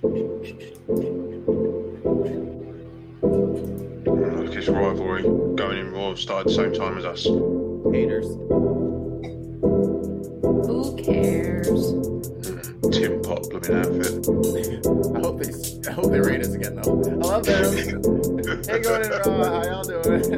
Look, his rivalry going in Raw started the same time as us. Haters. Who cares? Hmm, Tim Pot blooming outfit. I hope they I hope they rate us again though. I love them. hey going in raw, how y'all doing?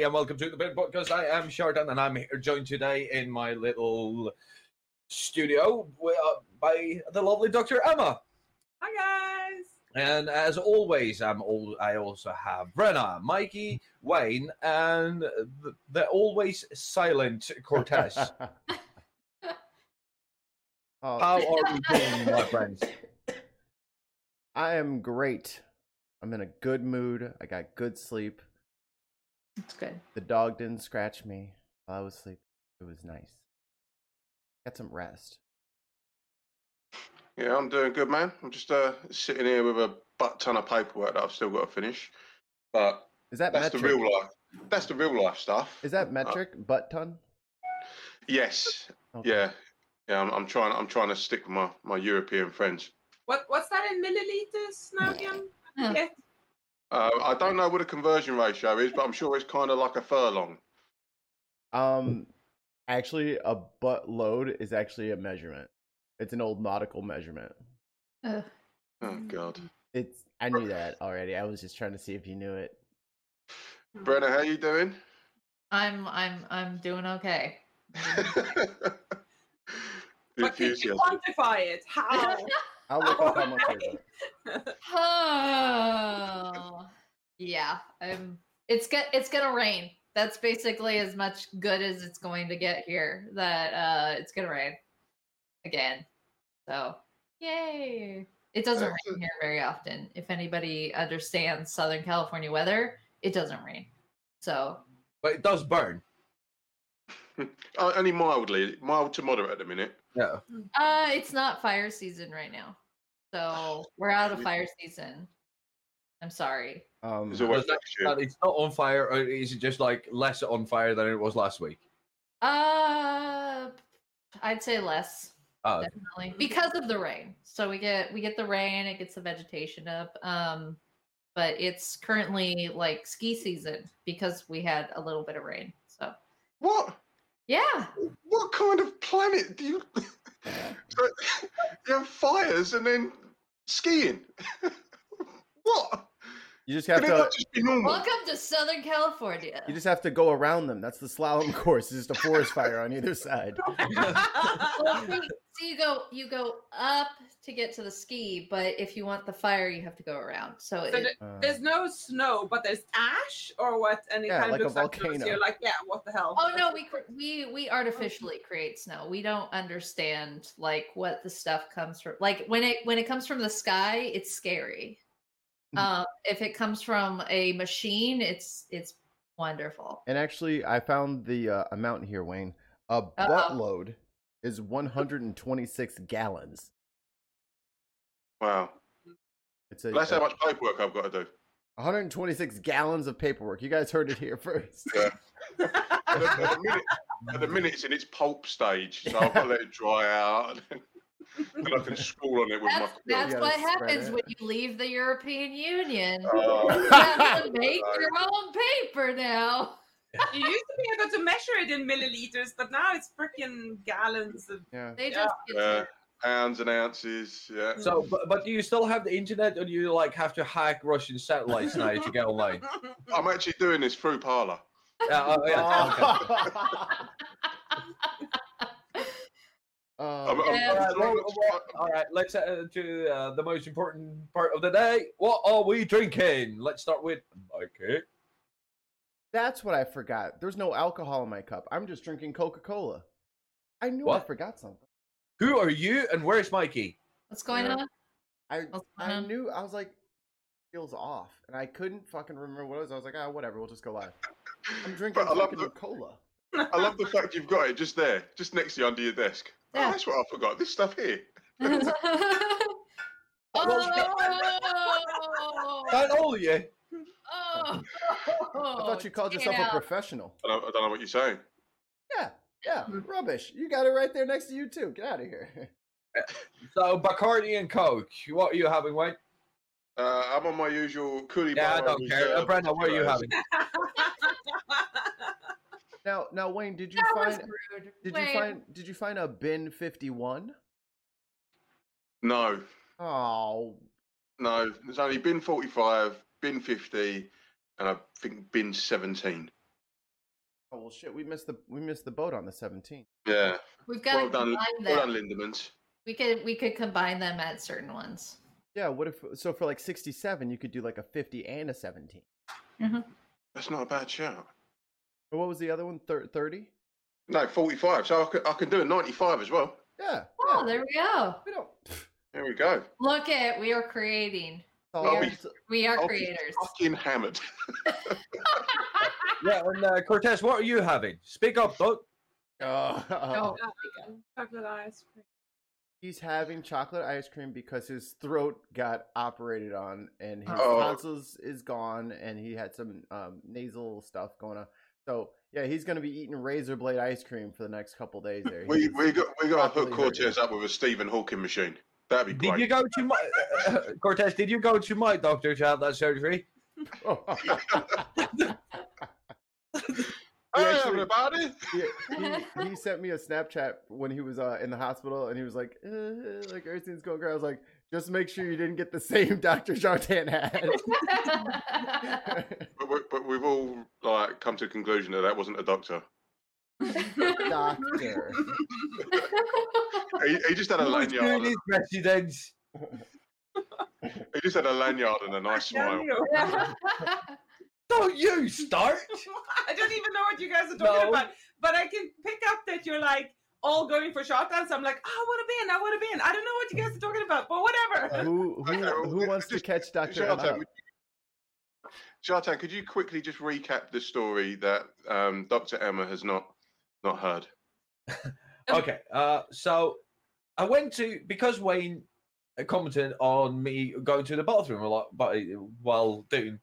Everybody, and welcome to the Big Podcast. I am Shorten, and I'm here joined today in my little studio wi- uh, by the lovely Dr. Emma. Hi guys. And as always, I'm all, I also have Brenna, Mikey, Wayne, and the, the always silent Cortez. Oh, How are we doing, my friends? I am great. I'm in a good mood. I got good sleep. That's good. The dog didn't scratch me while I was sleeping. It was nice. Got some rest. Yeah, I'm doing good, man. I'm just uh, sitting here with a butt ton of paperwork that I've still got to finish. But Is that that's metric? the real life. That's the real life stuff. Is that metric? Butt ton? Yes. Okay. Yeah. Yeah. I'm, I'm trying. I'm trying to stick with my, my European friends. What what's that in milliliters now again? Yeah. Uh, I don't know what the conversion ratio is, but I'm sure it's kind of like a furlong. Um, actually, a butt load is actually a measurement. It's an old nautical measurement. Ugh. Oh God. It's. I knew that already. I was just trying to see if you knew it. Brenna, how you doing? I'm I'm I'm doing okay. the But can you quantify it? How? I'll look up how much it is. Oh, yeah. I'm. It's go- It's gonna rain. That's basically as much good as it's going to get here. That uh, it's gonna rain again. So, yay! It doesn't rain here very often. If anybody understands Southern California weather, it doesn't rain. So, But it does burn. Uh, only mildly, mild to moderate at the minute. Yeah. uh, it's not fire season right now. So we're out of fire season. I'm sorry. Um, It's always Does that- next it's not on fire, or is it just like less on fire than it was last week? Uh, I'd say less. Uh, definitely because of the rain so we get we get the rain it gets the vegetation up um but it's currently like ski season because we had a little bit of rain so What? Yeah What kind of planet do you? you have fires and then skiing. what? You just have to. not just welcome to southern california You just have to go around them. That's the slalom course. It's just a forest fire on either side. Well, see, so you go you go up to get to the ski but if you want the fire you have to go around so So it, the- Uh, There's no snow, but there's ash or what? And it Yeah, kind like of looks like snow, volcano. You're like, yeah, what the hell? Oh no, we cr- we we artificially create snow. We don't understand like what the stuff comes from. Like when it when it comes from the sky, it's scary. Mhm. Um, if it comes from a machine, it's it's wonderful. And actually, I found the uh, amount here, Wayne. A Uh-oh. buttload is 126 gallons. Wow. It's a, That's a how much paperwork I've got to do. 126 gallons of paperwork. You guys heard it here first. Yeah. At the, at the minute, at the minute it's in its pulp stage, so I've got to let it dry out, and then, then I can scrawl on it with That's, my. quill. that's what happens it. when you leave the European Union. Oh. You have to make Right. your own paper now. You used to be able to measure it in milliliters, but now it's freaking gallons of. Yeah. They Yeah. just get Yeah, pounds and ounces. Yeah. So, but, but do you still have the internet, or do you like have to hack Russian satellites now to get online? I'm actually doing this through Parler. Yeah, uh, yeah, okay. Um, I'm- I'm- Yeah. all, right, well, well, all right, let's uh, to uh, the most important part of the day. What are we drinking? Let's start with Mikey. That's what I forgot. There's no alcohol in my cup. I'm just drinking Coca Cola. I knew I forgot something. Who are you, and where's Mikey? What's going Yeah. on? I going I on? knew I was like feels off, and I couldn't fucking remember what it was. I was like, ah, whatever, we'll just go live. I'm drinking But I love fucking the- cola. I love the fact you've got it just there, just next to you under your desk. Yeah. Oh, that's what I forgot. This stuff here. oh, Not all of you. oh, I thought you called yourself a professional. I don't, I don't know what you're saying. Yeah, yeah, rubbish. You got it right there next to you too. Get out of here. So Bacardi and Coke. What are you having, Wayne? Uh, I'm on my usual coolie Yeah, I don't care. Uh, Brenda, what are you having? Now, now, Wayne, did you That was find? rude. Did Wait, you find? Did you find a bin fifty one? No, Oh, no. There's only bin 45, bin 50, and I think bin 17. oh well, shit. We missed the we missed the boat on the seventeenth. Yeah. We've got to Well done. combine Well done, Lindemans. We could we could combine them at certain ones. Yeah. What if? So for like sixty seven, you could do like a fifty and a seventeen. Mm-hmm. That's not a bad shout. Or what was the other one? Thirty. No, 45. So I can, I can do a 95 as well. Yeah. Oh, yeah. there we go. We don't. There we go. Look at we are creating. It's We are, be- we are I'll be creators. Fucking hammered. Yeah, and uh, Cortez, what are you having? Speak up, Doug. Uh, Oh, Chocolate ice cream. He's having chocolate ice cream because his throat got operated on and his Oh. tonsils is gone and he had some um, nasal stuff going on. So yeah, he's gonna be eating razor blade ice cream for the next couple days. There, We He's- we got we got to put properly hurt Cortez up with a Stephen Hawking machine. That'd be great. Did you go to my uh, Cortez? Did you go to my doctor to have that surgery? Oh. Hey, actually- everybody! he, he, he sent me a Snapchat when he was uh, in the hospital, and he was like, uh, "Like everything's going great." I was like, "Just make sure you didn't get the same Doctor Jardin had." But, we, but we've all like come to the conclusion that that wasn't a doctor. Doctor. He, he just had a Who's doing lanyard. his residence? He just had a lanyard and a nice smile. Don't you start? I don't even know what you guys are talking No. about, but I can pick up that you're like all going for shotguns. I'm like, oh, I want to be in. I want to be in. I don't know what you guys are talking about, but whatever. who who who wants to catch Doctor Emma? Shartan, Shartan, could you quickly just recap the story that um, Dr. Emma has not not heard? Okay, uh, so I went to because Wayne commented on me going to the bathroom a lot, but while doing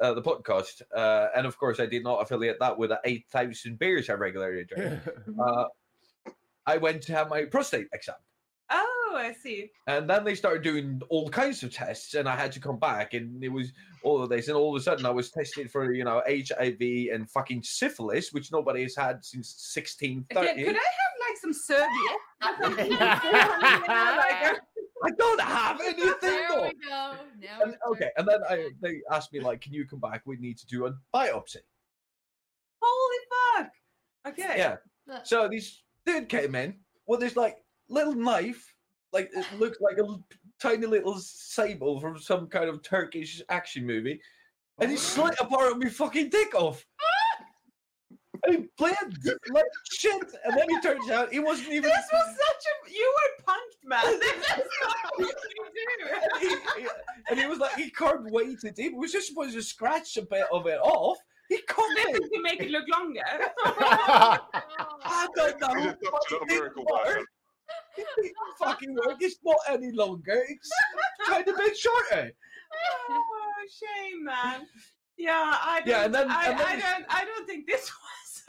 uh, the podcast, uh, and of course I did not affiliate that with the eight thousand beers I regularly drink. I went to have my prostate exam. Oh, I see. And then they started doing all kinds of tests, and I had to come back, and it was all of this, and all of a sudden I was tested for you know HIV and fucking syphilis, which nobody has had since 1630. Could, could I have like some serviette? I don't have anything. there we go. And, okay, and then I, they asked me like, "Can you come back? We need to do a biopsy." Holy fuck. Okay. Yeah. So this dude came in with this like little knife, like it looked like a l- tiny little sable from some kind of Turkish action movie, and he slit a part of my fucking dick off. And he bled like shit, and then it turns out he wasn't even. This was such a. You were punked, man. That's not what you and, he, he- and he was like, he can't wait deep. He was just supposed to scratch a bit of it off. He cut do. it. to make it look longer. I don't know. He's a doctor, not a miracle work. It didn't fucking work. It's not any longer. It's kind of bit shorter. oh shame, man. Yeah, I don't. Yeah, and then- I, and then I you- don't. I don't think this No,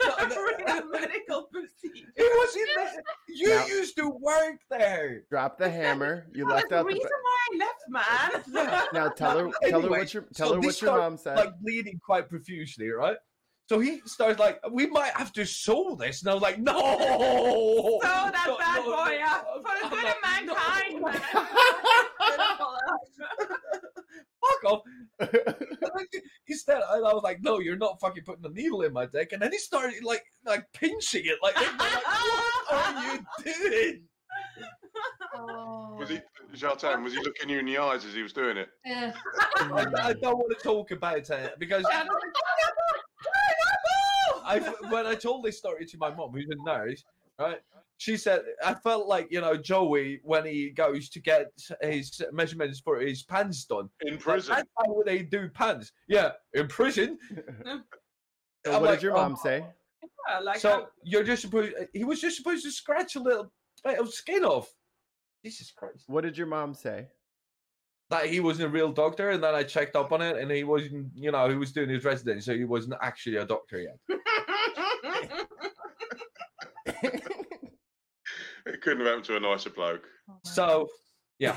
was a the- real medical procedure. It was in there. You Now- used to work there. Drop the hammer. You That's left the out the. reason why I left, man. Now tell her, tell her what your tell so her what your start- mom said. Like bleeding quite profusely, right? So he starts like, we might have to sew this, and I was like, no. Sew that No, bad no, boy no. up for the good like, of mankind, no. man. Fuck off. Instead, I I was like, no, you're not fucking putting a needle in my dick. And then he started like like pinching it. Like, like what are you doing? Oh. Was he, Jartan, was he looking you in the eyes as he was doing it? Eh. I, I don't want to talk about it because I when I told this story to my mom, who's a nurse, right? She said I felt like you know Joey when he goes to get his measurements for his pants done. In prison. that's how they do pants. Yeah, in prison. So what like, did your oh, mom say? Yeah, like so you're just supposed. He was just supposed to scratch a little bit of skin off. Jesus Christ! What did your mom say? That he wasn't a real doctor, and then I checked up on it, and he wasn't. You know, he was doing his residency, so he wasn't actually a doctor yet. couldn't have happened to a nicer bloke. Oh, So yeah,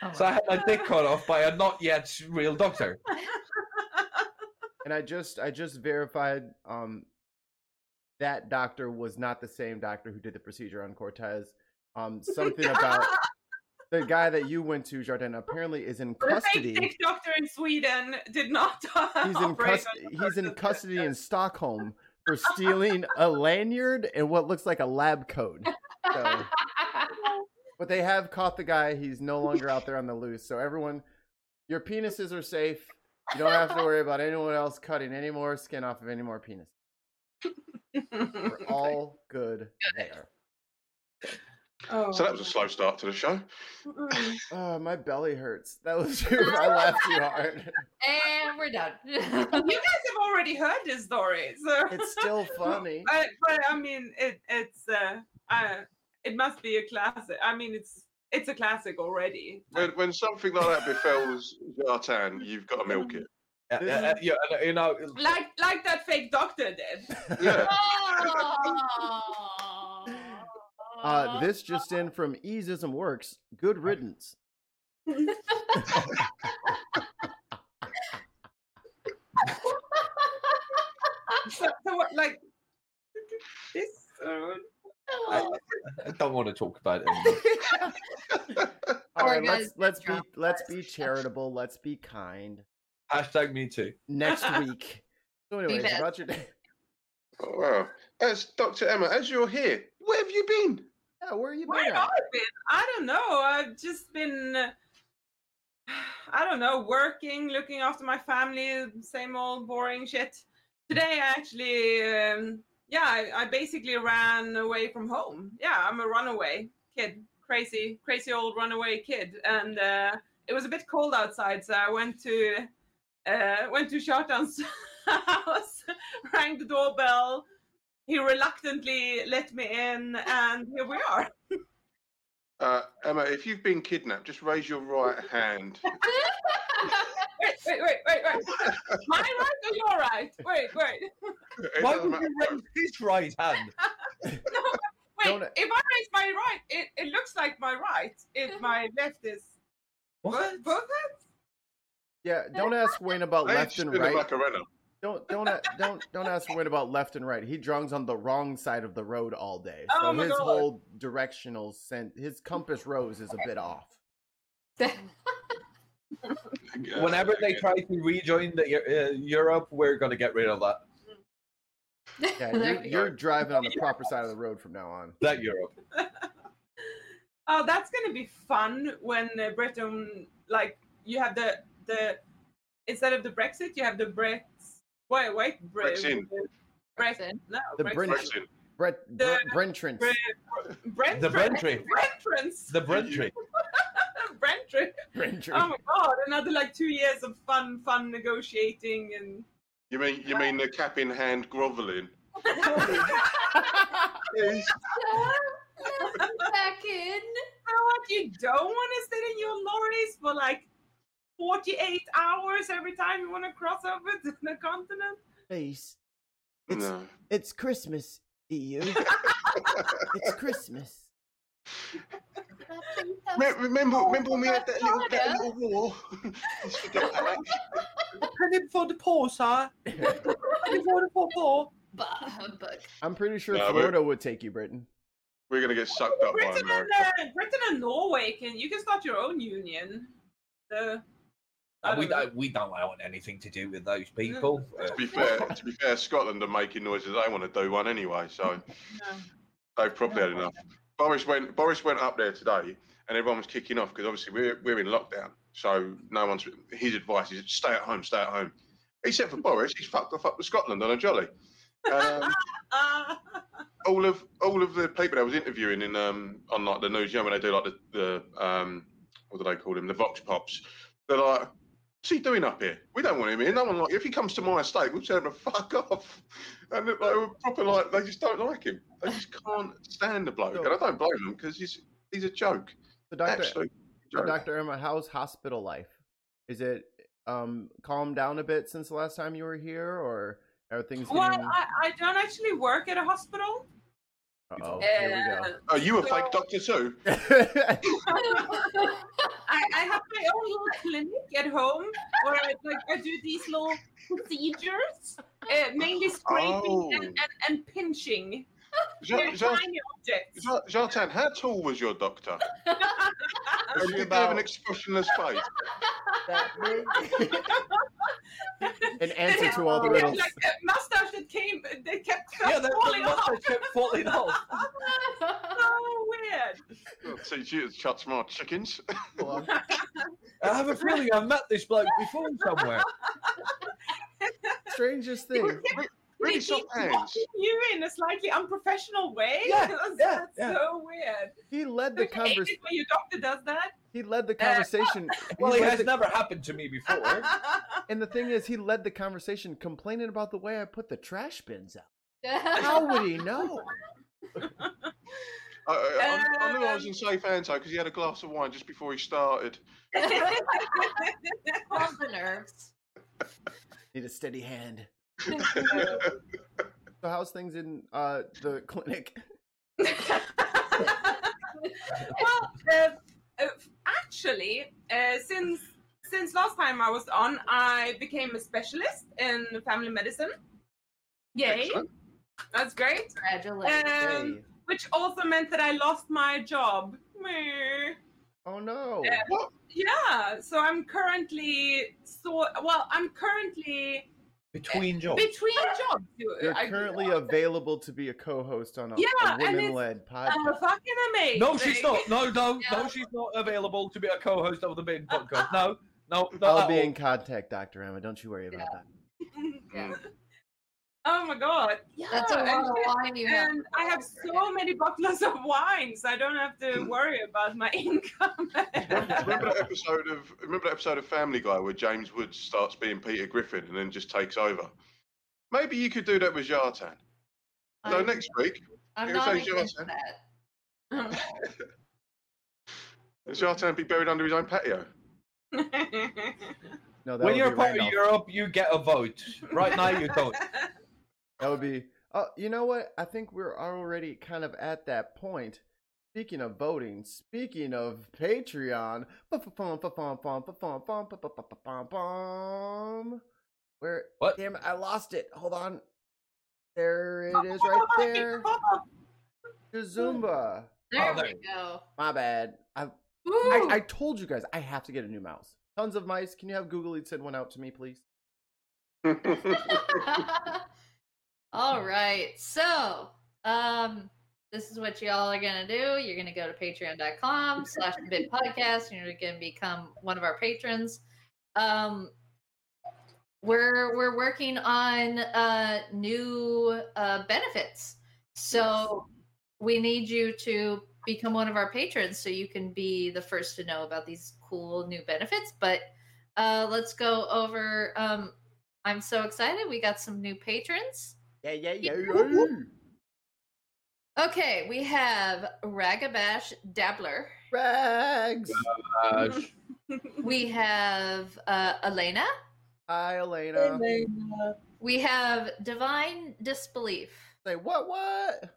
my- so I had my dick cut off by a not yet real doctor. And I just I just verified um that doctor was not the same doctor who did the procedure on Cortez. Um something about the guy that you went to, Jardin, apparently is in custody. The fake dick doctor in Sweden did not. He's in operate cus- on he's in custody in Stockholm for stealing a lanyard and what looks like a lab code. So, but they have caught the guy. He's no longer out there on the loose. So everyone, your penises are safe. You don't have to worry about anyone else cutting any more skin off of any more penis. We're all good there. Oh. So that was a slow start to the show. Oh, my belly hurts. That was true. I laughed too hard. and we're done. you guys have already heard this story, so It's still funny. but, but I mean, it it's uh, uh, it must be a classic. I mean, it's it's a classic already. When, when something like that befalls Jartan, you've got to milk it. Uh, uh, yeah, uh, you know, Like like that fake doctor did. Yeah. Uh, this just in from Easism Works. Good riddance. So, so what, like this? Uh, I, I don't want to talk about it. Anymore. All Or right, let's let's be let's be charitable. Let's be kind. Hashtag me too. Next week. So, anyways, best. about your day. Oh, wow. As Dr. Emma, as you're here, where have you been? Yeah, where you where been? have? I been? I don't know. I've just been. uh, I don't know, working, looking after my family, same old boring shit. Today, I actually, um, yeah, I, I basically ran away from home. Yeah, I'm a runaway kid, crazy, crazy old runaway kid, and uh, it was a bit cold outside, so I went to uh, went to Shartan's house, rang the doorbell. He reluctantly let me in, and here we are. Uh, Emma, if you've been kidnapped, just raise your right hand. Wait, wait, wait, wait, wait. My right or your right? Wait, wait. Why doesn't would you raise his right hand? No, wait. Don't- If I raise my right, it, it looks like my right. If my left is both, both hands. Yeah, don't ask Wayne about I left and right. Macarena. Don't don't don't don't ask Wayne about left and right. He drunks on the wrong side of the road all day, oh so Oh my his God. whole directional sense, his compass rose is a bit off. Yeah, Whenever they try to rejoin the uh, Europe, we're gonna get rid of that. Yeah, you're, you're driving on the proper side of the road from now on. That Europe. Oh, that's gonna be fun when uh, Britain, like, you have the the instead of the Brexit, you have the Brex. Wait, wait, Bre- Brexit. Brex. Brexit. No, The Brexit. Brit- Brexit. Brett The- Brent Brent, The Brentry. Brentrance. The Brentry. Brentry. Brentry. Oh my god! Another like two years of fun, fun negotiating and. You mean you mean the cap in hand groveling? Please. Back in. know what? You don't want to sit in your lorries for like 48 hours every time you want to cross over to the continent. Please. It's No. it's Christmas, EU. it's Christmas. Me- Remember, remember when we had that little, that little war? Let's forget that. Penny for the poor, sir. Penny for the poor, poor. Bah, humbug. I'm pretty sure No, but- Florida would take you, Britain. We're gonna get sucked up by Britain and, uh, Britain and Norway can you can start your own union. The, I Uh, we don't know. don't. We don't want anything to do with those people. Uh, To be fair, to be fair, Scotland are making noises. They want to do one anyway, so No. they've probably had enough. Boris went. Boris went up there today, and everyone was kicking off because obviously we're we're in lockdown. So no one's. His advice is stay at home, stay at home. Except for Boris, he's fucked off up to Scotland on a jolly. Um, all of all of the people I was interviewing in um on like the news, you know, when they do like the, the um what do they call them, the vox pops, they're like, what's he doing up here? We don't want him here. No one like if he comes to my estate, we'll tell him to fuck off. And they were proper like they just don't like him. They just can't stand the bloke. And I don't blame them because he's he's a joke. So, Doctor, so. Doctor Emma, how's hospital life? Is it um calmed down a bit since the last time you were here, or are things well, getting? I, I don't actually work at a hospital. Uh-oh, here Uh, Oh, you a fake doctor too? I, I have my own little clinic at home where I, like I do these little procedures, uh, mainly scraping Oh. and, and, and pinching. Ja- Very Ja- tiny objects. Jartan, how tall was your doctor? Is Or she did he have an expressionless face? An answer to all the riddles. like a mustache that came, they kept yeah, the, the falling off. mustache kept falling off. So weird. I'll teach you to chop some more chickens. Hold on. I have a feeling I've met this bloke before somewhere. Strangest thing. Kept- Really they soft keep hands. watching you in a slightly unprofessional way. Yeah, That's, yeah, that's yeah. so weird. He led the Don't you hate convers. it when your doctor does that? He led the conversation. Well, it has the- never happened to me before. And the thing is, he led the conversation complaining about the way I put the trash bins out. How would he know? I, I, I knew I was Um, in safe hands because he had a glass of wine just before he started. Calm the nerves. Need a steady hand. So how's things in uh the clinic? well, uh, uh, actually, uh, since since last time I was on, I became a specialist in family medicine. Yay, Excellent. that's great. Congratulations. Um, which also meant that I lost my job. Meh. Oh no. Yeah. Yeah, so I'm currently so well. I'm currently Between jobs. between jobs. You're I- currently available to be a co-host on a, Yeah, a and it's- women-led uh, podcast. fucking amazing. No, she's not. No, no, Yeah. no, she's not available to be a co-host of the Big Podcast. No, no, no. I'll be all. in contact, Doctor Emma. Don't you worry about that. Yeah. Oh my god. Yeah, That's a lot and, of wine you have. and I have so many bottles of wine, so I don't have to worry about my income. remember that episode of remember that episode of Family Guy where James Woods starts being Peter Griffin and then just takes over? Maybe you could do that with Jartan. So I'm- next week, I'm Here's not how you against do it, that. Jartan be buried under his own patio. No, When you're be part of Randolph. Europe, you get a vote. Right now, you don't. That would be. Oh, you know what? I think we're already kind of at that point. Speaking of voting, speaking of Patreon, where? What? Damn it! I lost it. Hold on. There it is, right there. Zumba. There Oh, we go. My bad. I, I I told you guys I have to get a new mouse. Tons of mice. Can you have Google Eats send one out to me, please? All right. So, um, this is what y'all are gonna do. You're gonna go to patreon.com slash the bit podcast and you're gonna become one of our patrons. Um we're we're working on uh new uh benefits. So we need you to become one of our patrons so you can be the first to know about these cool new benefits. But uh let's go over um I'm so excited. We got some new patrons. Yeah, yeah, yeah. yeah. Okay, we have Ragabash Dabbler. Rags. Uh, We have uh, Elena. Hi, Elena. We have Divine Disbelief. Say what? What?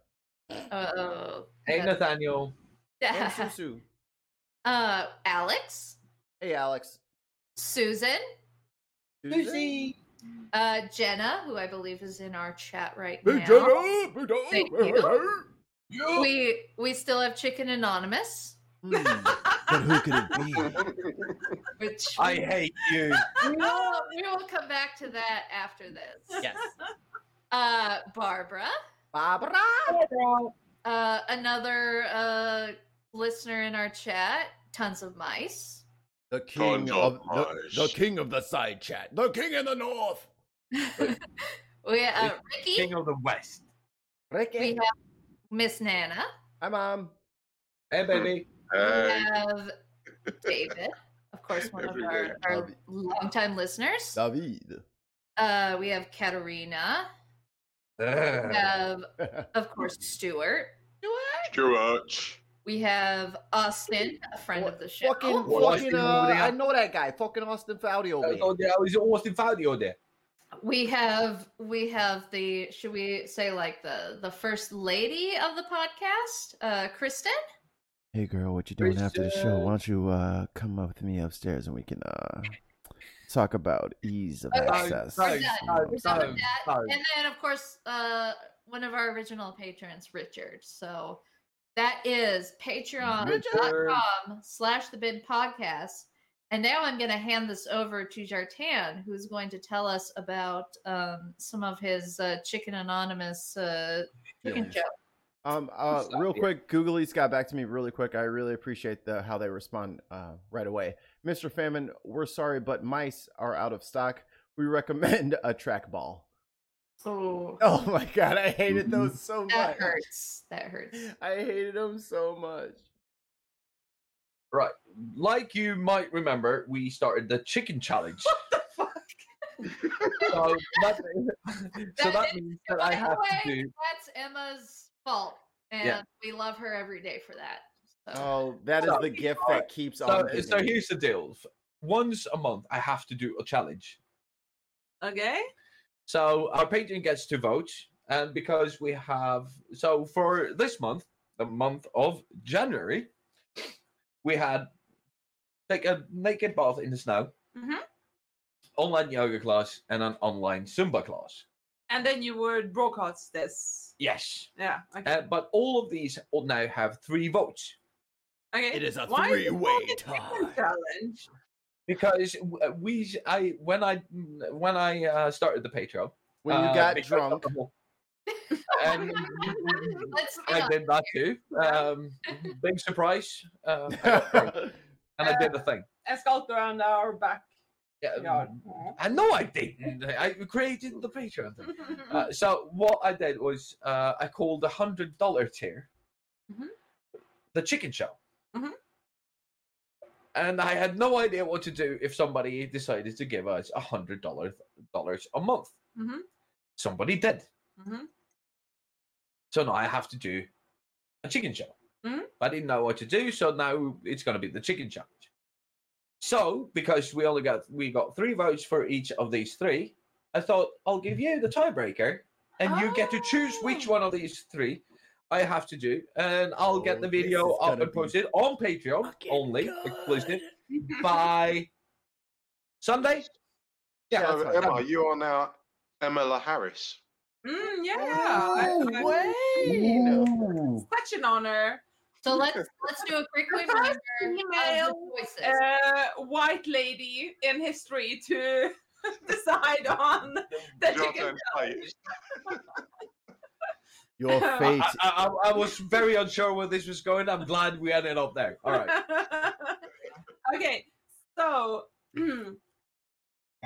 Uh, Hey, Nathaniel. And Susu. uh, Alex, Hey, Alex. Susan, Susie. Uh, Jenna, who I believe is in our chat right Big now. Jenna, big Jenna. Thank you. We we still have Chicken Anonymous, Hmm, But who could it be? which I hate you. we will, we will come back to that after this. Yes. Uh, Barbara, Barbara. uh, another uh, listener in our chat. Tons of mice. The king of of the, the king of the side chat. The king in the north. we uh, Ricky. King of the West. Ricky. We have Miss Nana. Hi, mom. Hey, baby. We have David, of course, one of our, day. our longtime listeners. David. Uh, we have Katerina. We have, of course, Stuart. Stuart. We have Austin, a friend of the show. Fucking, What? fucking, Austin uh. I know that guy. Fucking Austin Fowdy over Oh, here. yeah, Austin Fowdy over there. We have we have the should we say like the the first lady of the podcast, uh, Kristen. Hey, girl, what you doing after the show? Why don't you uh, come up with me upstairs and we can uh, talk about ease of Okay. access. No, We're no, done. no, We're done with that. And then of course, uh, one of our original patrons, Richard. So that is patreon.com slash the bin podcast. And now I'm going to hand this over to Jartan, who's going to tell us about um, some of his uh, Chicken Anonymous uh, chicken Feelings. joke. Um, uh, real it. quick, Googly's got back to me really quick. I really appreciate the how they respond uh, right away. Mr. Famine, we're sorry, but mice are out of stock. We recommend a trackball. Oh, Oh my god, I hated those mm-hmm. so much. that hurts. That hurts. I hated them so much. Right. Like you might remember, we started the chicken challenge. What the fuck? so that, so That that is- means that I have way, to do. That's Emma's fault. And Yeah. we love her every day for that. So. Oh, that is So- the gift that keeps So, on. so here's the deal. Once a month, I have to do a challenge. Okay. So our patron gets to vote, and because we have so for this month, the month of January, we had take a naked bath in the snow, Mhm. online yoga class, and an online Zumba class. And then you would broadcast this. Yes, Yeah. Okay. uh, but all of these will now have three votes okay. It is a Why three-way called a chicken tie. challenge. Because we I when I when I uh, started the Patreon when you uh, got because drunk, and I did that too. Um, big surprise. Uh, I drunk and I did the thing. A sculptor on our back. Yeah, yard. I know I didn't. I created the Patreon thing. Uh, so what I did was uh, I called the hundred dollar tier Mhm. the chicken show. Mhm. And I had no idea what to do if somebody decided to give us a hundred dollars dollars a month. Mhm. Somebody did. Mhm. So now I have to do a chicken show. Mhm. I didn't know what to do, so now it's going to be the chicken challenge. So because we only got we got three votes for each of these three, I thought I'll give you the tiebreaker, and you get to choose which Oh. one of these three I have to do, and I'll get Oh, the video up gonna and be posted on Patreon only, good. exclusive by Sunday. Yeah, that's so, fine. Emma, you are now Emma La Harris. Mm, yeah. Oh, I- Wayne. Such an honor. So let's let's do a quick reminder of Female. Uh, white lady in history to decide on the Your chicken turn, challenge. Your fate. I, I, I was very unsure where this was going. I'm glad we ended up there. All right. okay, so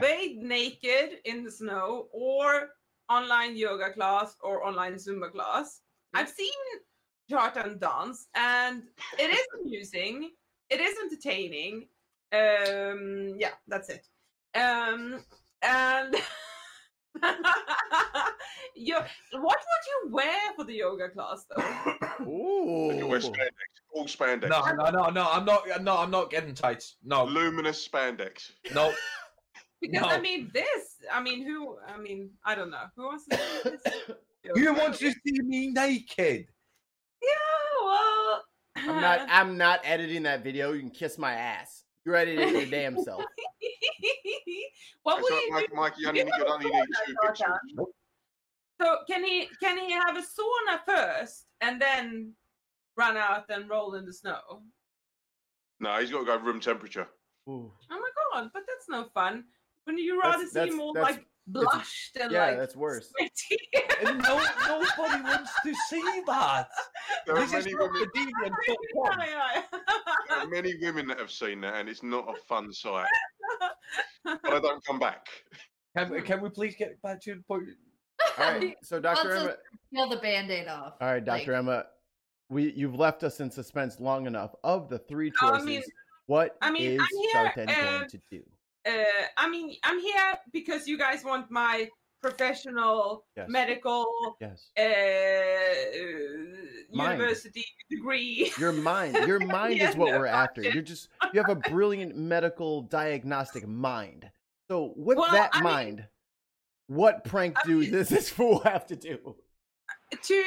bathe naked in the snow or online yoga class or online Zumba class. I've seen Jartan dance and it is amusing. It is entertaining. Um, yeah, that's it. Um, and you, what would you wear for the yoga class though? Ooh. You wear spandex, all spandex, No, no, no, no. I'm not. No, I'm not getting tights. No, luminous spandex. no. Because I mean, this. I mean, who? I mean, I don't know. Who wants to do this? You want to see me naked? Yeah, well. I'm not. I'm not editing that video. You can kiss my ass. You edit it your damn self. what That's will you Mike, do? Mikey, you only You need, you know only need sauna, two Jordan. pixels. So can he can he have a sauna first and then run out and roll in the snow? Oh No, he's got to go room temperature. Ooh. Oh my god, but that's no fun. Wouldn't you rather That's- see him that's- all that's- like blushed and Yeah, like that's worse. And no, nobody wants to see that. There are This is many not women, the deviant yeah, dot com. yeah. there are many women that have seen that, and it's not a fun sight. But I don't come back. Can, hmm. can we please get back to the point? All right. So, Doctor Emma. Peel the band-aid off. All right, like- Doctor Emma. We you've left us in suspense long enough. Of the three I choices, mean- what I mean, is I'm here, uh, going to do? uh, I mean, I'm here because you guys want my professional Yes. medical Yes. uh, Mind. university degree. Your mind. Your mind Yeah, is what no, we're after. gotcha. You're just you have a brilliant medical diagnostic mind. So with Well, that I mean- mind, what prank I do mean- this this fool have to do? to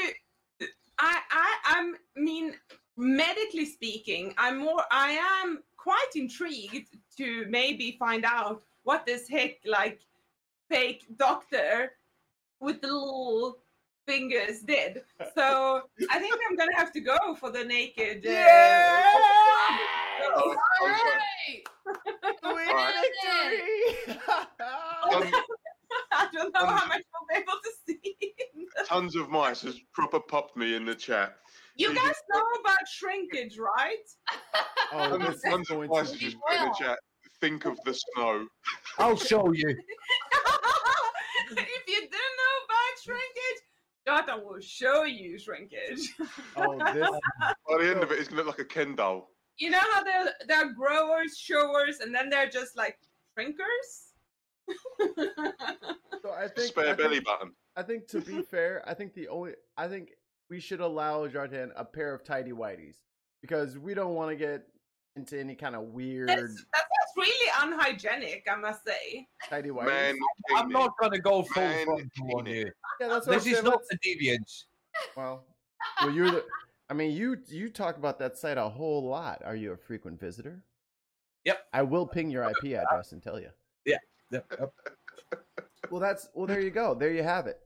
I, I I mean medically speaking, I'm more I am quite intrigued to maybe find out what this heck like fake doctor with the little fingers did. So I think I'm gonna have to go for the naked. Uh, Oh, All oh, right. I don't know how much I'll be able to see. tons of mice has proper popped me in the chat. You guys know about shrinkage, right? oh, Tons, tons of mice to have be just put in the chat. Think of the snow. I'll show you. if you didn't know about shrinkage, Jota will show you shrinkage. Oh, this By the end of it, it's gonna look like a Ken doll. you know how there there are growers, showers, and then they're just like shrinkers. So I think Spare I belly think, button. I think to be fair, I think the only I think we should allow Jartan a pair of tidy whities because we don't want to get into any kind of weird that's, that sounds really unhygienic, I must say. tidy whities. Man, I'm not gonna go full frontal on you. yeah, that's what This I'm is saying. not Let's- the deviants. Well, well, you're the. I mean, you you talk about that site a whole lot. Are you a frequent visitor? Yep. I will ping your IP address and tell you. Yep, yep. Well, that's well. There you go. There you have it.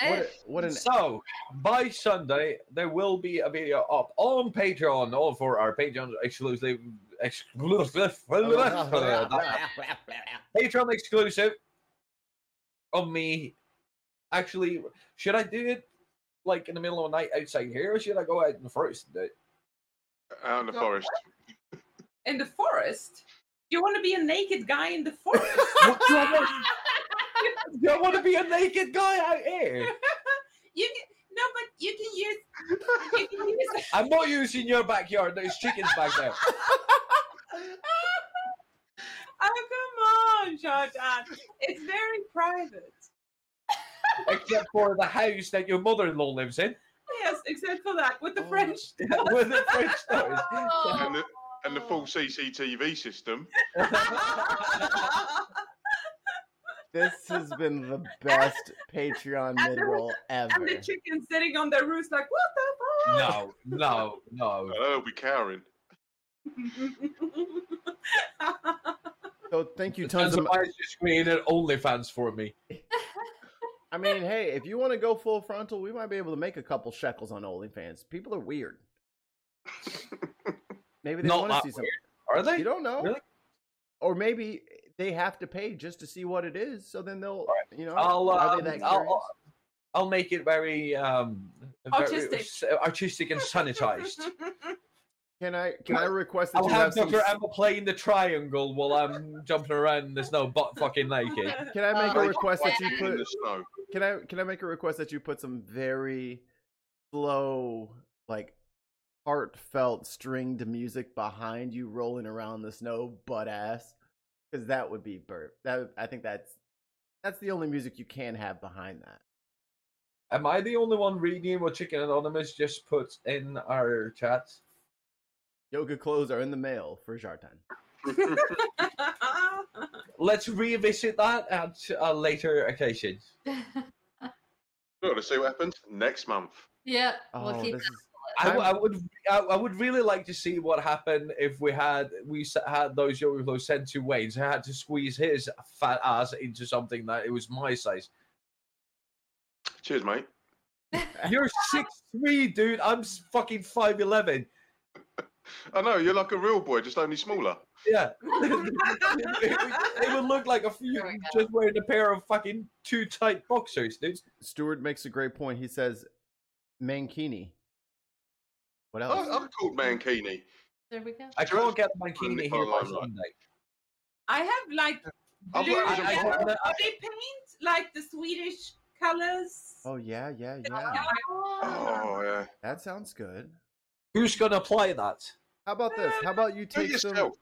What a, what an So by Sunday there will be a video up on Patreon, all for our Patreon exclusive, exclusive, oh, Patreon exclusive of me. Actually, should I do it like in the middle of the night outside here, or should I go out in the forest and do it? out in the Go- forest. In the forest? You want to be a naked guy in the forest? What, do, I want, do I want to be a naked guy out here? you can, no, but you can use. You can use I'm not using your backyard. There's chickens back there. Oh come on, Jordan. It's very private. Except for the house that your mother-in-law lives in. Yes, except for that with the Oh. French. with the French toast. And the, and the full oh. CCTV system. This has been the best Patreon mid roll ever. and the chicken sitting on their roost like, what the fuck? No, no, no. Oh, they'll be cowering. So thank you, Tons tons of of. mice just created OnlyFans for me. I mean, hey, if you want to go full frontal, we might be able to make a couple shekels on OnlyFans. People are weird. Maybe they Not want to see something. Are they? You don't know. Really? Or maybe they have to pay just to see what it is. So then they'll, you know, I'll, are um, they that I'll. I'll, I'll make it very, um, Artistic. s- artistic and sanitized. Can I can I request that I'll you have have some? Emma playing the triangle while I'm jumping around. There's no butt fucking naked. Can I make a Uh, request that you put? Can I can I make a request that you put some very slow, like heartfelt stringed music behind you rolling around the snow, butt ass? Because that would be burp. That I think that's that's the only music you can have behind that. Am I the only one reading what Chicken Anonymous just put in our chat? Yoga clothes are in the mail for Jartan. Let's revisit that at a later occasion. Sure, let's see what happens next month. yeah, Oh, we'll keep this that is I, w- um, I I'm- would, I, I would really like to see what happened if we had we had those yoga clothes sent to Wayne's. I had to squeeze his fat ass into something that it was my size. Cheers, mate. You're six three, dude. I'm s- fucking five eleven. I know you're like a real boy, just only smaller. Yeah, it would look like a few we just wearing a pair of fucking too tight boxers, dude. Stuart makes a great point. He says mankini. What I, else? I called Mankini. There we go. I can't get my Put bikini it here on by right. Sunday. I have like I've blue got- I- I- and I- body paint, like the Swedish colors. Oh yeah, yeah, yeah. Oh yeah. Ah. That sounds good. Who's gonna play that? How about this? How about you take some? yourself.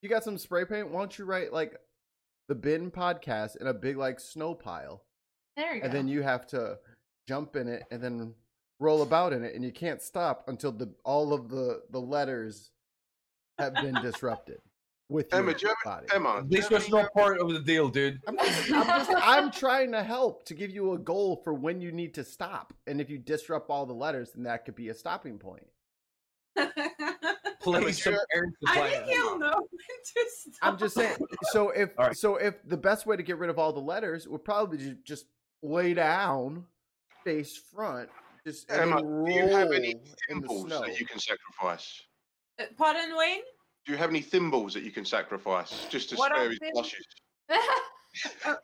You got some spray paint? Why don't you write like the bin podcast in a big like snow pile, There you go. and then you have to jump in it and then roll about in it, and you can't stop until the all of the the letters have been disrupted with Emma, your you body. Emma, This was not part of the deal, dude. I'm just, I'm just I'm trying to help to give you a goal for when you need to stop, and if you disrupt all the letters, then that could be a stopping point. Play some sure- air I think it. he'll know when to stop. I'm just saying. So if All right. so if the best way to get rid of all the letters would probably just lay down, face front, just Emma, do you have any roll in the thimbles that you can sacrifice? Uh, Pardon, Wayne? Do you have any thimbles that you can sacrifice just to What are spare his thim- blushes? I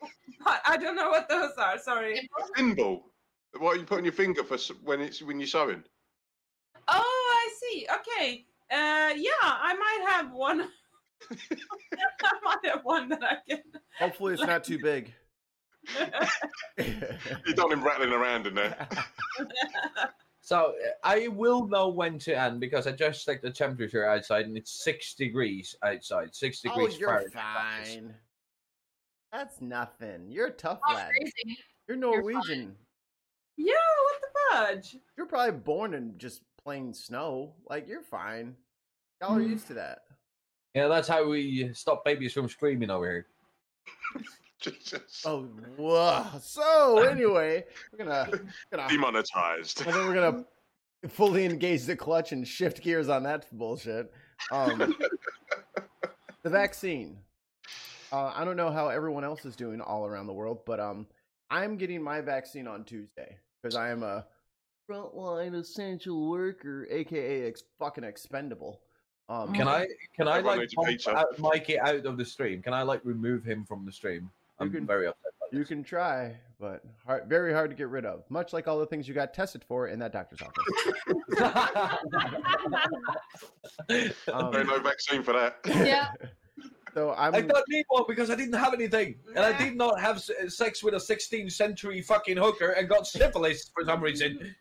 I don't know what those are. Sorry. A thimble. What are you put on your finger for s- when it's when you're sewing? Oh, I see. Okay. Uh, yeah, I might have one. I might have one that I can. Hopefully, it's not too big. You don't him rattling around in there. So I will know when to end because I just checked the temperature outside and it's six degrees outside. Six degrees you're Fahrenheit. fine. That's nothing. You're a tough Not lad. crazy. You're fine. Norwegian. Yeah, what the fudge? You're probably born in just plain snow. Like you're fine. Y'all are Mm. used to that. Yeah, that's how we stop babies from screaming over here. Jesus. Oh, whoa. So anyway, we're gonna gonna Demonetized. and then we're gonna fully engage the clutch and shift gears on that bullshit. Um, the vaccine. Uh, I don't know how everyone else is doing all around the world, but um, I'm getting my vaccine on Tuesday because I am a frontline essential worker, aka ex- fucking expendable. Um, Can I can I like needs a pump pizza. out Mikey out of the stream? Can I like remove him from the stream? I'm can- very upset. You can try, but hard, very hard to get rid of. Much like all the things you got tested for in that doctor's office. Um, There's no vaccine for that. Yeah. So I'm. I don't need one because I didn't have anything, and I did not have sex with a 16th century fucking hooker and got syphilis for some reason.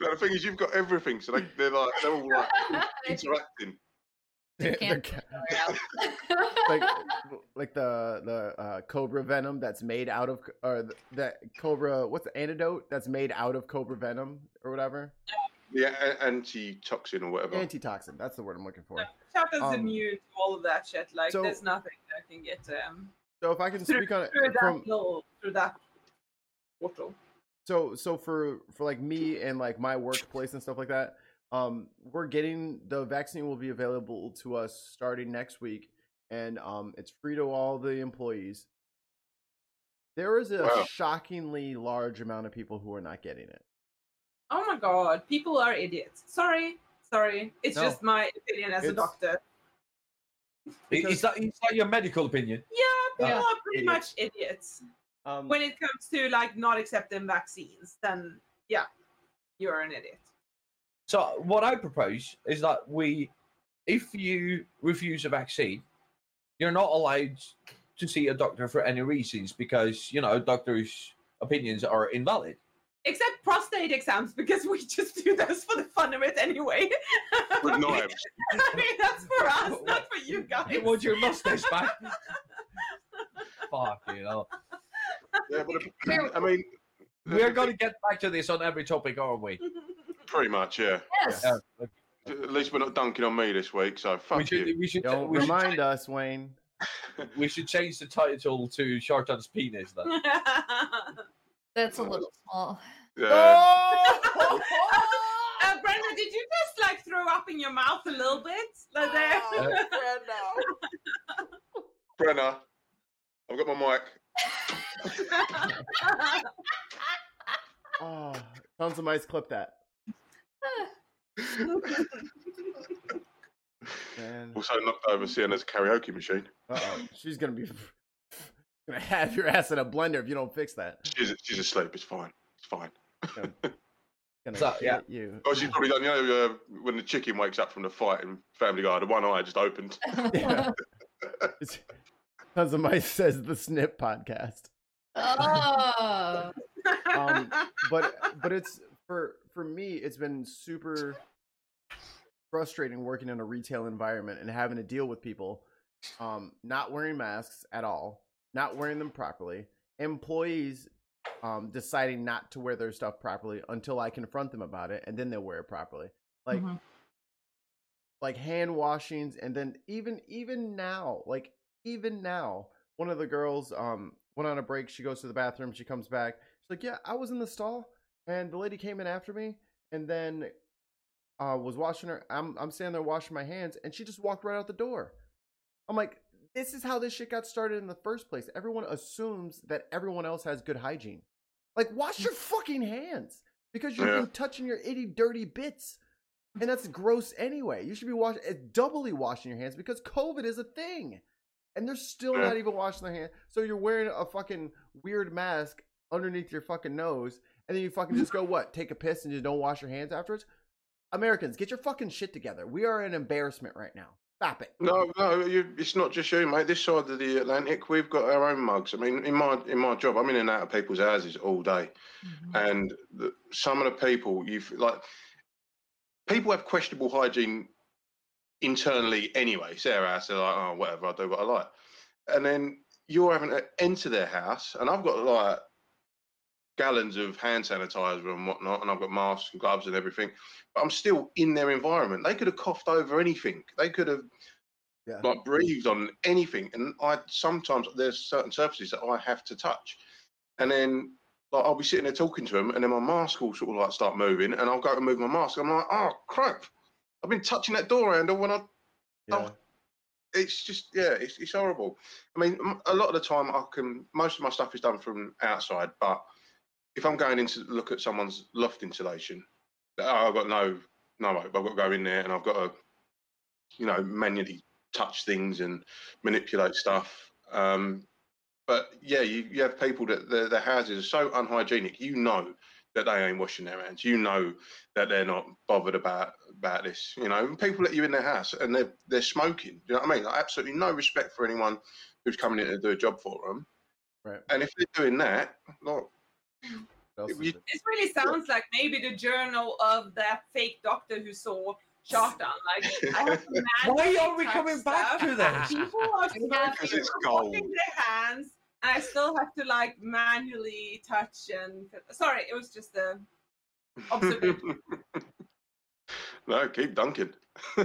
No, the thing is, you've got everything, so they, they're like they're all like interacting. The can't like like the the uh, cobra venom that's made out of or th- that cobra what's the antidote that's made out of cobra venom or whatever The a- antitoxin or whatever. antitoxin that's the word i'm looking for Chat is Um, immune to all of that shit. Like, so- there's nothing that can get um so if i can through, speak on it through that from little through that portal. so so for for like me and like my workplace and stuff like that um we're getting the vaccine will be available to us starting next week and um it's free to all the employees there is a Wow. shockingly large amount of people who are not getting it Oh my god, people are idiots. Sorry, sorry. It's No. just my opinion as a doctor. Because- Is that, is that your medical opinion? Yeah, people Uh, are pretty idiots. much idiots. um When it comes to like not accepting vaccines, then yeah, you're an idiot. So what I propose is that we, if you refuse a vaccine, you're not allowed to see a doctor for any reasons because you know doctors' opinions are invalid. Except prostate exams because we just do those for the fun of it anyway. With knives. I mean, that's for us, not for you guys. You want your mustache back? Fuck you know. Yeah, but I mean, We're going to get back to this on every topic, aren't we? Pretty much, yeah. Yes. Yeah. At least we're not dunking on me this week, so fuck We should, you. we should, Don't we should, remind us, Wayne. we should change the title to Shartan's penis then. That's a little small. Yeah. Oh! Uh, Brenda, did you just like throw up in your mouth a little bit? Like there? Brenner, I've got my mic. oh, tons of mice clip that. Man. Also knocked over Sienna's karaoke machine. Uh-oh. She's gonna be gonna have your ass in a blender if you don't fix that. She's she's asleep. It's fine. It's fine. Gonna So, yeah. hit you. Oh, she's probably done. You know, uh, when the chicken wakes up from the fight in Family Guy, the one eye just opened. Yeah. It's- mice says the Snip podcast. oh. Um, but but it's for for me it's been super frustrating working in a retail environment and having to deal with people um not wearing masks at all not wearing them properly employees um deciding not to wear their stuff properly until i confront them about it and then they'll wear it properly like Mhm. like hand washings and then even even now like even now one of the girls um went on a break she goes to the bathroom she comes back she's like yeah i was in the stall and the lady came in after me and then uh was washing her i'm i'm standing there washing my hands and she just walked right out the door i'm like this is how this shit got started in the first place everyone assumes that everyone else has good hygiene like wash your fucking hands because you've Yeah. been touching your itty dirty bits and that's gross anyway. You should be washing doubly washing your hands because COVID is a thing, and they're still Yeah. not even washing their hands. So you're wearing a fucking weird mask underneath your fucking nose, and then you fucking just go what? Take a piss and just don't wash your hands afterwards. Americans, get your fucking shit together. We are an embarrassment right now. Stop it. No, no, you, it's not just you, mate. This side of the Atlantic, we've got our own mugs. I mean, in my in my job, I'm in and out of people's houses all day, Mhm. and the, some of the people you've like, people have questionable hygiene internally anyway. It's their house. They're like, oh, whatever, I do what I like, and then you're having to enter their house, and I've got like gallons of hand sanitizer and whatnot, and I've got masks and gloves and everything. But I'm still in their environment. They could have coughed over anything. They could have Yeah. like breathed on anything. And I sometimes there's certain surfaces that I have to touch, and then like I'll be sitting there talking to them, and then my mask will sort of like start moving, and I'll go to move my mask. I'm like, oh crap! I've been touching that door handle when I. Yeah. Oh, it's just yeah, it's, it's horrible. I mean, a lot of the time I can. Most of my stuff is done from outside, but if I'm going in to look at someone's loft insulation, oh, I've got no no. I've got to go in there and I've got to, you know, manually touch things and manipulate stuff. Um, but yeah, you, you have people that their, their houses are so unhygienic. You know that they ain't washing their hands. You know that they're not bothered about about this. You know, and people let you in their house and they're they're smoking. Do you know what I mean? Like, absolutely no respect for anyone who's coming in to do a job for them. Right. And if they're doing that, like, What else you- is it? This really sounds like maybe the journal of that fake doctor who saw Shartan. Like, I have Why are we touch coming back to that? People are We have Because smoking, it's washing their hands, and I still have to like manually touch and. Sorry, it was just a observation. no, keep dunking. oh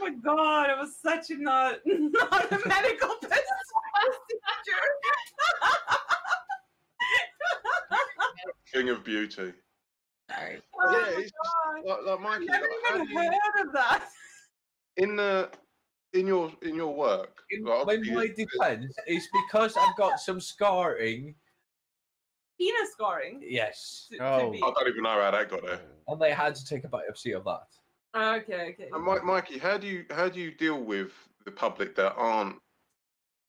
my god, it was such a not not a medical procedure. King of beauty. Sorry. Oh Yeah, my it's God. Like, like I've Mikey, never like, even do you- heard of that. in the in your in your work. In like, my defense, it's because I've got some scarring. Penis scarring. Yes. to- to Oh. be- I don't even know how that got there. And they had to take a biopsy of that. Okay, okay. And Mi- Mikey, how do you how do you deal with the public that aren't,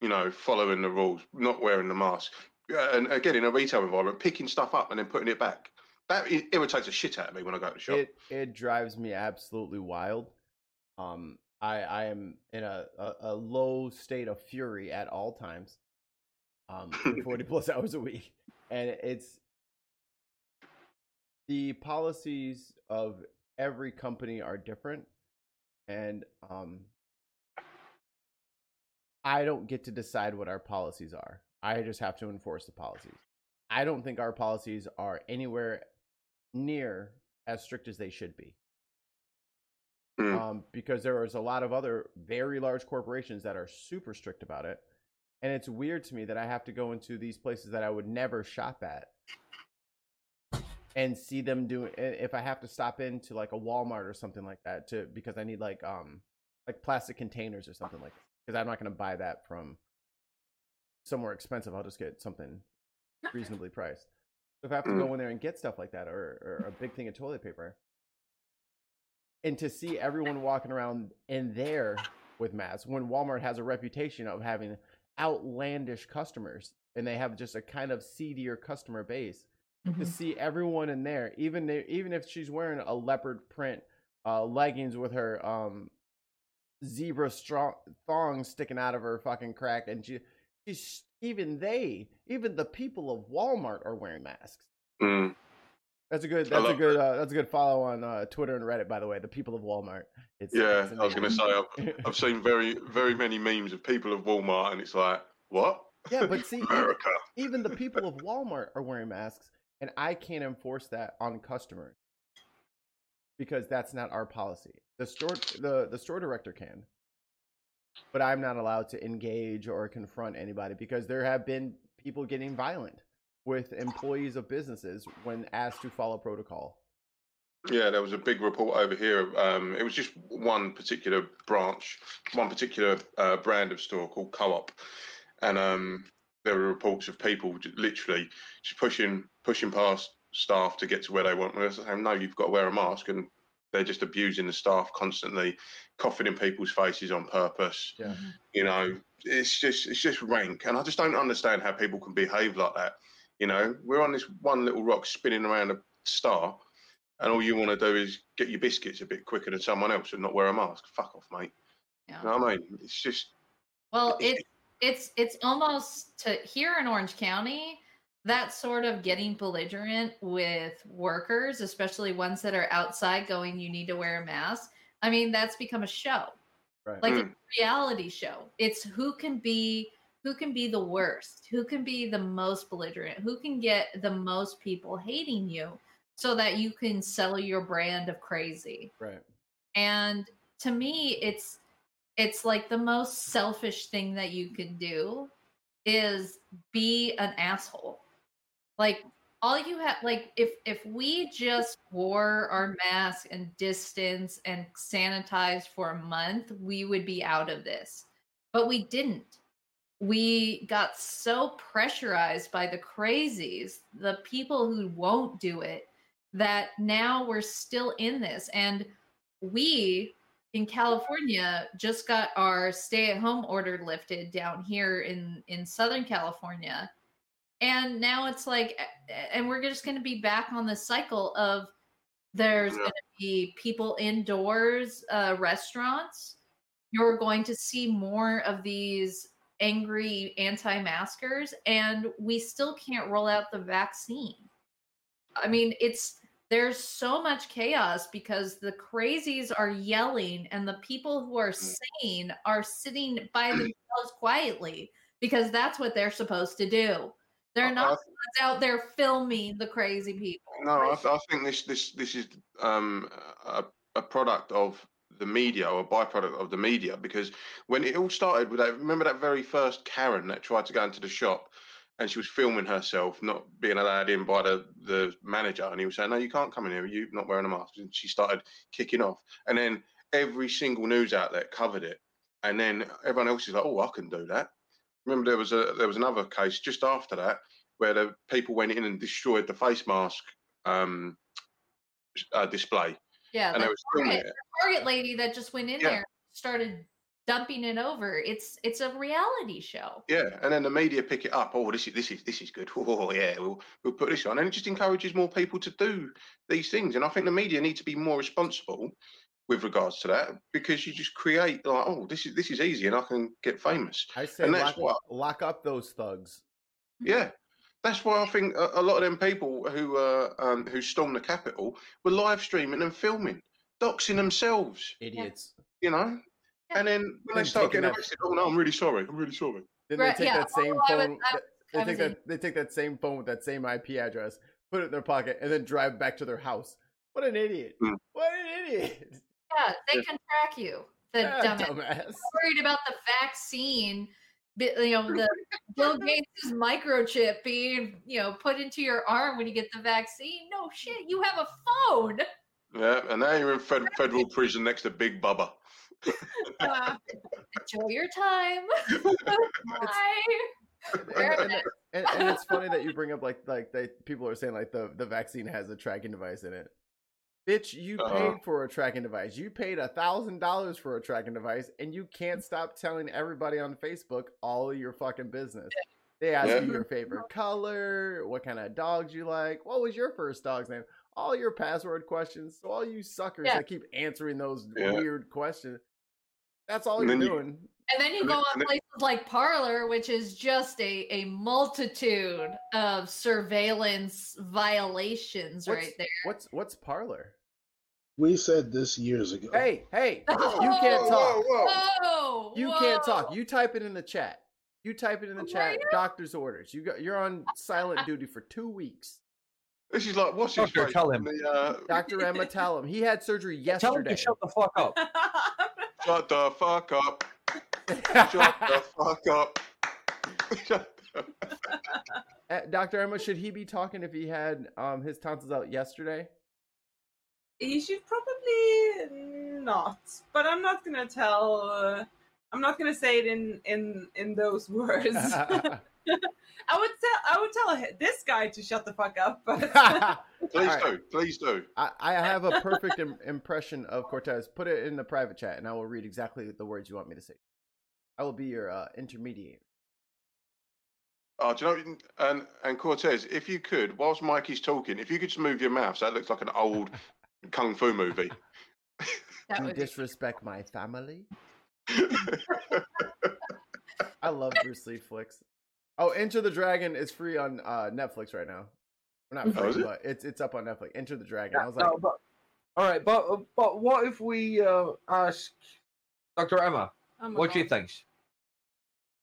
you know, following the rules, not wearing the mask, Yeah, and again in a retail environment, picking stuff up and then putting it back? That irritates the shit out of me when I go to the shop. It it drives me absolutely wild. Um, I I am in a, a, a low state of fury at all times. Um, forty plus hours a week, and it's the policies of every company are different, and um, I don't get to decide what our policies are. I just have to enforce the policies. I don't think our policies are anywhere near as strict as they should be. Mm. Um, because there is a lot of other very large corporations that are super strict about it. And it's weird to me that I have to go into these places that I would never shop at and see them doing if I have to stop into like a Walmart or something like that to because I need like um like plastic containers or something like that. Because I'm not gonna buy that from somewhere expensive. I'll just get something reasonably priced. So if I have to go in there and get stuff like that or, or a big thing of toilet paper, and to see everyone walking around in there with masks when Walmart has a reputation of having outlandish customers and they have just a kind of seedier customer base to see everyone in there even if, even if she's wearing a leopard print uh, leggings with her um zebra strong thong sticking out of her fucking crack and she even they even the people of Walmart are wearing masks Mm. that's a good. That's a good. Uh, that's a good follow on uh, Twitter and Reddit. By the way, the people of Walmart. It's, Yeah, it's I was going to say I've, I've seen very very many memes of people of Walmart, and it's like, what? yeah, but see, even, even the people of Walmart are wearing masks, and I can't enforce that on customers because that's not our policy. The store, the the store director can, but I'm not allowed to engage or confront anybody because there have been people getting violent with employees of businesses when asked to follow protocol. Yeah, there was a big report over here. Um, it was just one particular branch, one particular uh, brand of store called Co-op, and um, there were reports of people literally just pushing pushing past staff to get to where they want. They're saying, "No, you've got to wear a mask," and they're just abusing the staff constantly, coughing in people's faces on purpose. Yeah. Mm-hmm. You know, it's just it's just rank, and I just don't understand how people can behave like that. You know, we're on this one little rock spinning around a star, and all you want to do is get your biscuits a bit quicker than someone else and not wear a mask. Fuck off, mate. Yeah. You know what I mean? It's just Well, it's it's it's almost to here in Orange County that sort of getting belligerent with workers, especially ones that are outside going, you need to wear a mask. I mean, that's become a show. Right. Like Mm. it's a reality show. It's who can be who can be the worst, who can be the most belligerent, who can get the most people hating you so that you can sell your brand of crazy right. and to me it's it's like the most selfish thing that you can do is be an asshole like all you have like if if we just wore our mask and distance and sanitized for a month we would be out of this. But we didn't. We got so pressurized by the crazies the people who won't do it that now we're still in this. And we in California just got our stay at home order lifted down here in in Southern California. And now it's like and we're just going to be back on the cycle of there's Yeah. going to be people indoors, uh restaurants. You're going to see more of these angry anti-maskers and we still can't roll out the vaccine. I mean, it's there's so much chaos because the crazies are yelling and the people who are sane are sitting by themselves quietly because that's what they're supposed to do. They're not I- out there filming the crazy people. No, I, I think this this this is um, a, a product of the media or a byproduct of the media because when it all started with that, remember that very first Karen that tried to go into the shop and she was filming herself not being allowed in by the the manager and he was saying no you can't come in here you're not wearing a mask and she started kicking off. And then every single news outlet covered it. And then everyone else is like oh I can do that remember there was a there was another case just after that where the people went in and destroyed the face mask um, uh, display, Yeah, and they the filming Target, it. Target lady that just went in Yeah. there started dumping it over. It's it's a reality show. Yeah, and then the media pick it up. Oh, this is this is this is good. Oh, yeah, we'll we'll put this on, and it just encourages more people to do these things. And I think the media need to be more responsible with regards to that because you just create like, oh, this is this is easy, and I can get famous. I say And that's lock, what- lock up those thugs. Yeah, that's why I think a, a lot of them people who uh, um, who stormed the Capitol were live streaming and filming, doxing themselves. Idiots. You know. Yeah. And then when Then they start taking getting that- arrested, oh no, I'm really sorry. I'm really sorry. Didn't Right, they take yeah, that same although I was- phone? They take was in- that they take that same phone with that same IP address, put it in their pocket, and then drive back to their house. What an idiot! Hmm. What an idiot! yeah, they can track you. The Ah, dumbass. dumbass. worried about the vaccine, you know, the Bill Gates' microchip being, you know, put into your arm when you get the vaccine. No shit, you have a phone. Yeah, and now you're in fed- federal prison next to Big Bubba. Uh, Enjoy your time. Bye. and, and, and, and it's funny that you bring up like like they people are saying like the the vaccine has a tracking device in it. Bitch, you Uh-huh. paid for a tracking device. You paid a thousand dollars for a tracking device, and you can't stop telling everybody on Facebook all of your fucking business. They ask Yeah. you your favorite color, what kind of dogs you like, what was your first dog's name, all your password questions. So all you suckers Yeah. that keep answering those Yeah. weird questions, that's all And you're then you- doing. And then you And go then- on and then- places like Parler, which is just a, a multitude of surveillance violations right there. What's what's Parler? We said this years ago. Hey, hey, you Oh, can't talk. whoa, whoa. Whoa! You can't talk. You type it in the chat. You type it in the Where chat. Doctor's orders. You got. You're on silent duty for two weeks. This is like what's his Doctor, tell him. The, uh, Doctor Emma, tell him he had surgery yesterday. Tell him yesterday. to shut the fuck up. shut the fuck up. Shut the fuck up. Shut the- Uh, Doctor Emma, should he be talking if he had um his tonsils out yesterday? He should probably not, but I'm not gonna tell. Uh, I'm not gonna say it in in in those words. I would tell I would tell this guy to shut the fuck up. But Please Alright. do. Please do. I, I have a perfect Im- impression of Cortez. Put it in the private chat, and I will read exactly the words you want me to say. I will be your uh, intermediator. Oh, do you know? And and Cortez, if you could, whilst Mikey's talking, if you could just move your mouth, so that looks like an old kung fu movie. That You would be disrespect my family. I love Bruce Lee flicks. Oh, Enter the Dragon is free on uh, Netflix right now. Well, not Oh, free, is it? but it's it's up on Netflix. Enter the Dragon. I was No, like, but, all right, but but what if we uh, ask Dr. Emma Oh my what she God. thinks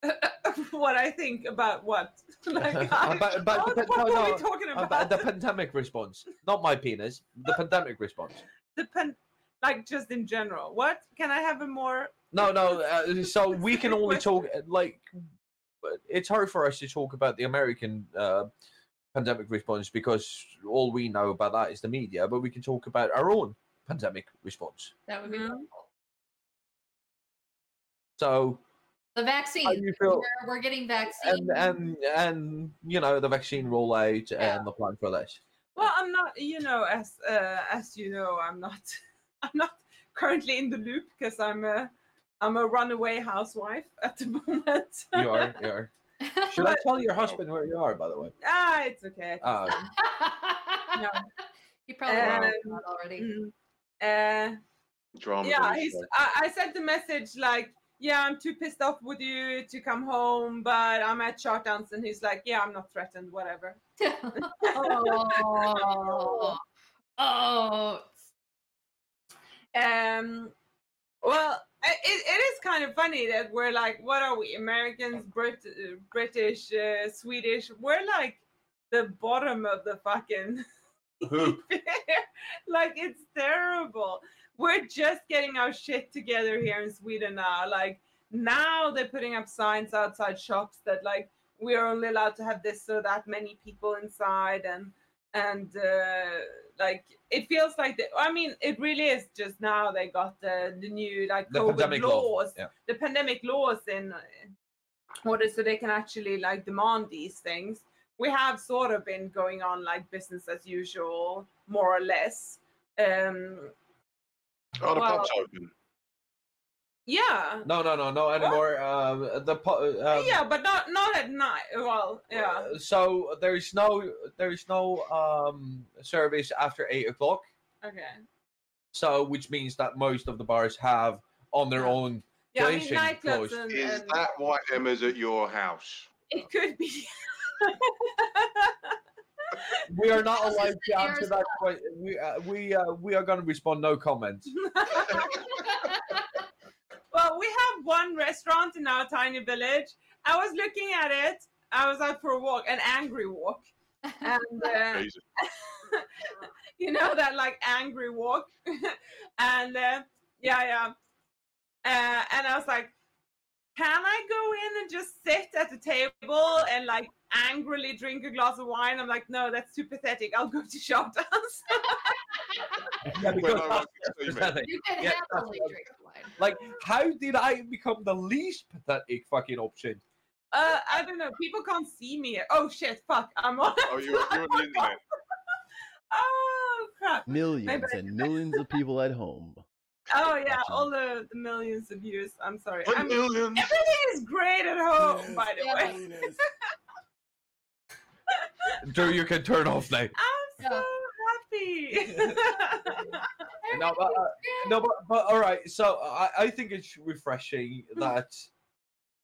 what I think about what? like, About- about what, the- what no, were no, we talking about? about the pandemic response? Not my penis, the pandemic response. the pan- like just in general. What can I have a more? No, no. Uh, so we can Specific only talk like it's hard for us to talk about the American uh, pandemic response because all we know about that is the media. But we can talk about our own pandemic response. that would be Mhm. helpful. So The vaccine. you feel- we're, we're getting vaccine. and and and you know the vaccine rollout Yeah. and the plan for this. Well, I'm not. You know, as uh, as you know, I'm not. I'm not currently in the loop because I'm a I'm a runaway housewife at the moment. You are, you are. Should I tell your husband where you are, by the way? ah, it's okay. Ah. No. you probably know Um, that already. Mm. Uh, Drama. yeah, he's. I, I sent the message like, yeah, I'm too pissed off with you to come home, but I'm at Chartans, and he's like, yeah, I'm not threatened, whatever. oh, oh, Um, well, it, it is kind of funny that we're like, what are we, Americans, Brit, uh, British, uh, Swedish? We're like the bottom of the fucking. Like it's terrible. We're just getting our shit together here in Sweden now. Like now they're putting up signs outside shops that like we're only allowed to have this or that many people inside and and uh, like it feels like the, I mean it really is just now they got the the new like The COVID laws yeah. the pandemic laws in uh, order so they can actually like demand these things we have sort of been going on like business as usual more or less um Oh, the well- pub's open. yeah No, no, no, no anymore. Um, the po- um, yeah but not not at night well yeah uh, So there's no there's no um service after eight o'clock. okay So which means that most of the bars have on their Yeah. own. yeah i mean nightclubs closed. and, Is and that why Emma's at your house? it could be We are not allowed to answer nearest that question. We uh, we uh, we are going to respond no comment. well we have one restaurant in our tiny village. I was looking at it. I was out for a walk, an angry walk, and uh, you know that like angry walk, and uh, yeah, yeah, uh, and I was like, can I go in and just sit at the table and like angrily drink a glass of wine? I'm like, no, that's too pathetic. I'll go to shop dance. Yeah, because I was 16, You can Yeah, happily drink wine. like, how did I become the least pathetic fucking option? uh, I don't know. People can't see me. Oh shit! Fuck! I'm on. Oh, you're, you're on the internet. Oh crap! Millions and millions of people at home. Oh yeah, Watching. all the, the millions of views. I'm sorry. One I'm, million. everything is great at home, by the Yeah. way. Drew, you can turn off now. I'm so happy. No, but, uh, no, but, but all right. So I, I think it's refreshing that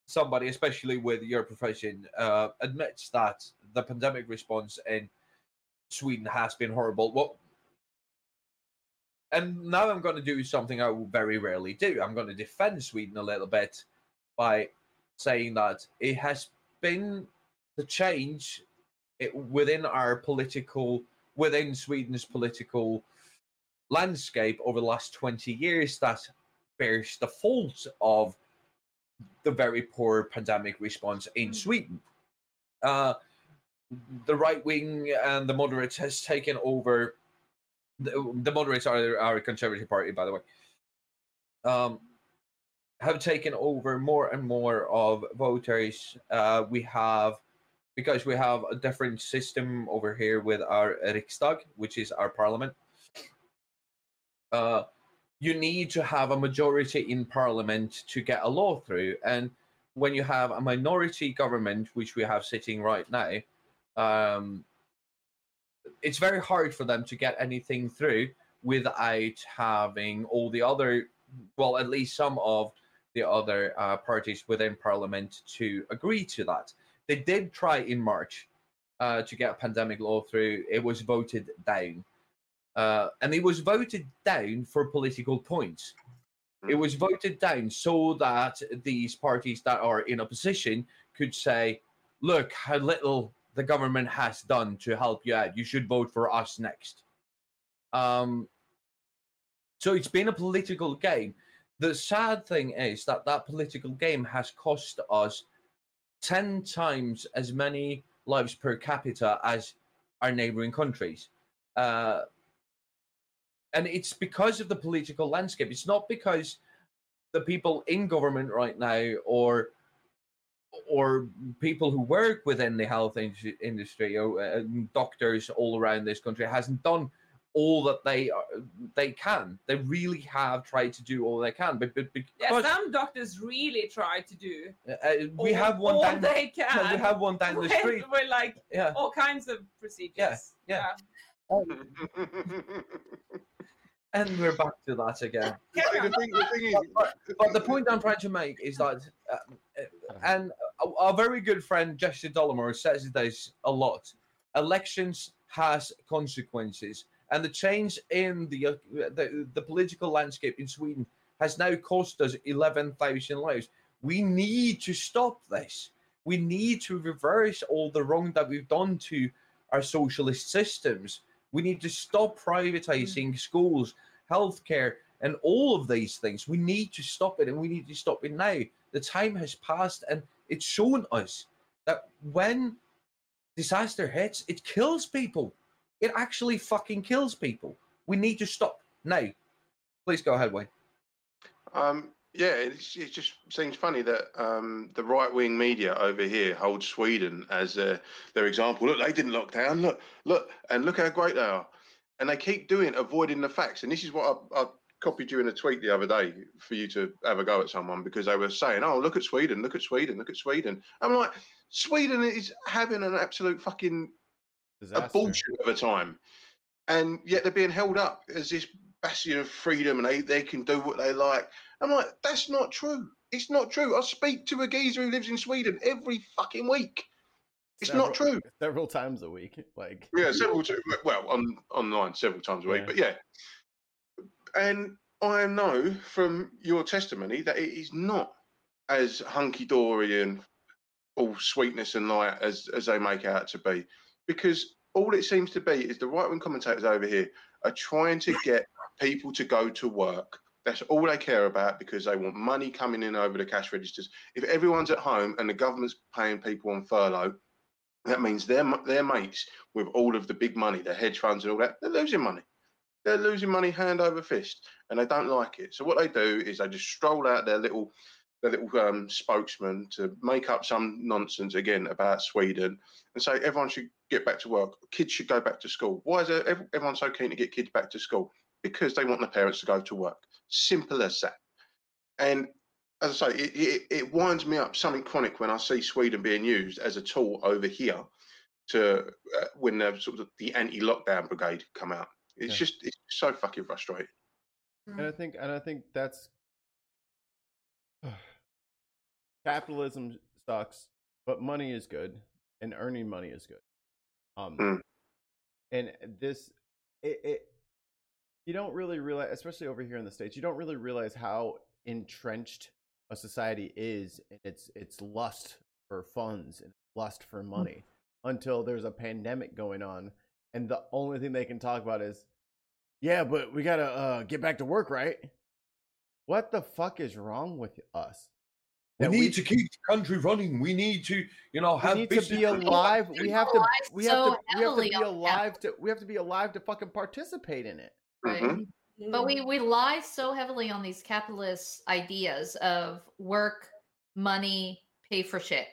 somebody, especially with your profession, uh, admits that the pandemic response in Sweden has been horrible. What? And now I'm going to do something I will very rarely do. I'm going to defend Sweden a little bit by saying that it has been the change within our political, within Sweden's political landscape over the last 20 years that bears the fault of the very poor pandemic response in Sweden. Uh, the right wing and the moderates has taken over. The, the moderates are a conservative party, by the way. Um, have taken over more and more of voters. Uh, we have because we have a different system over here with our Riksdag, which is our parliament uh, you need to have a majority in parliament to get a law through. And when you have a minority government, which we have sitting right now, um, it's very hard for them to get anything through without having all the other, well, at least some of the other uh, parties within parliament to agree to that. They did try in March uh, to get a pandemic law through. It was voted down uh, and it was voted down for political points. It was voted down so that these parties that are in opposition could say, "Look how little the government has done to help you out. You should vote for us next." Um, so it's been a political game. The sad thing is that that political game has cost us ten times as many lives per capita as our neighboring countries. Uh, and it's because of the political landscape. It's not because the people in government right now or or people who work within the health in- industry or uh, doctors all around this country hasn't done all that they are, they can. They really have tried to do all they can, but, but yeah, because some doctors really try to do. uh, we all- have one all down, they no, can. we have one down the with, street. with like Yeah, all kinds of procedures. yeah. yeah. and we're back to that again. See, the, thing, the thing is, But the point I'm trying to make is that, uh, uh, and a, a very good friend, Jesse Dollemore, says this a lot. Elections has consequences, and the change in the uh, the, the political landscape in Sweden has now cost us 11,000 lives. We need to stop this. We need to reverse all the wrong that we've done to our socialist systems. We need to stop privatizing schools, healthcare, and all of these things. We need to stop it, and we need to stop it now. The time has passed, and it's shown us that when disaster hits, it kills people. It actually fucking kills people. We need to stop now. Please go ahead, Wayne. Um, yeah, it just seems funny that um, the right wing media over here holds Sweden as uh, their example. Look, they didn't lock down. Look, look, and look how great they are. And they keep doing avoiding the facts. And this is what I, I copied you in a tweet the other day for you to have a go at someone because they were saying, "Oh, look at Sweden, look at Sweden, look at Sweden." I'm like, Sweden is having an absolute fucking a Disaster. bullshit of a time, and yet they're being held up as this bastion of freedom, and they, they can do what they like. I'm like, that's not true. It's not true. I speak to a geezer who lives in Sweden every fucking week. It's not true. Several times a week. Like Yeah, several times. Well, on online several times a week, Yeah. but yeah. And I know from your testimony that it is not as hunky dory and all sweetness and light as as they make out to be, because all it seems to be is the right wing commentators over here are trying to get people to go to work. That's all they care about because they want money coming in over the cash registers. If everyone's at home and the government's paying people on furlough, that means their their mates with all of the big money, the hedge funds and all that, they're losing money. They're losing money hand over fist, and they don't like it. So what they do is they just stroll out their little their little um, spokesman to make up some nonsense again about Sweden and say everyone should get back to work. Kids should go back to school. Why is everyone so keen to get kids back to school? Because they want the parents to go to work. Simple as that. And as I say, it, it, it winds me up something chronic when I see Sweden being used as a tool over here to uh, when the sort of the anti-lockdown brigade come out. It's yeah. just it's so fucking frustrating. And I think and I think that's capitalism sucks, but money is good, and earning money is good. Um, mm. and this it, it you don't really realize, especially over here in the states, you don't really realize how entrenched a society is in its its lust for funds and lust for mm. money mm. until there's a pandemic going on, and the only thing they can talk about is, yeah, but we gotta uh, get back to work, right? What the fuck is wrong with us? We need we, to keep the country running. We need to, you know, have. We need to be alive. We have to. We have to. We have to be alive to. We have to be alive to fucking participate in it. Right. Mm-hmm. But we we lie so heavily on these capitalist ideas of work, money, pay for shit.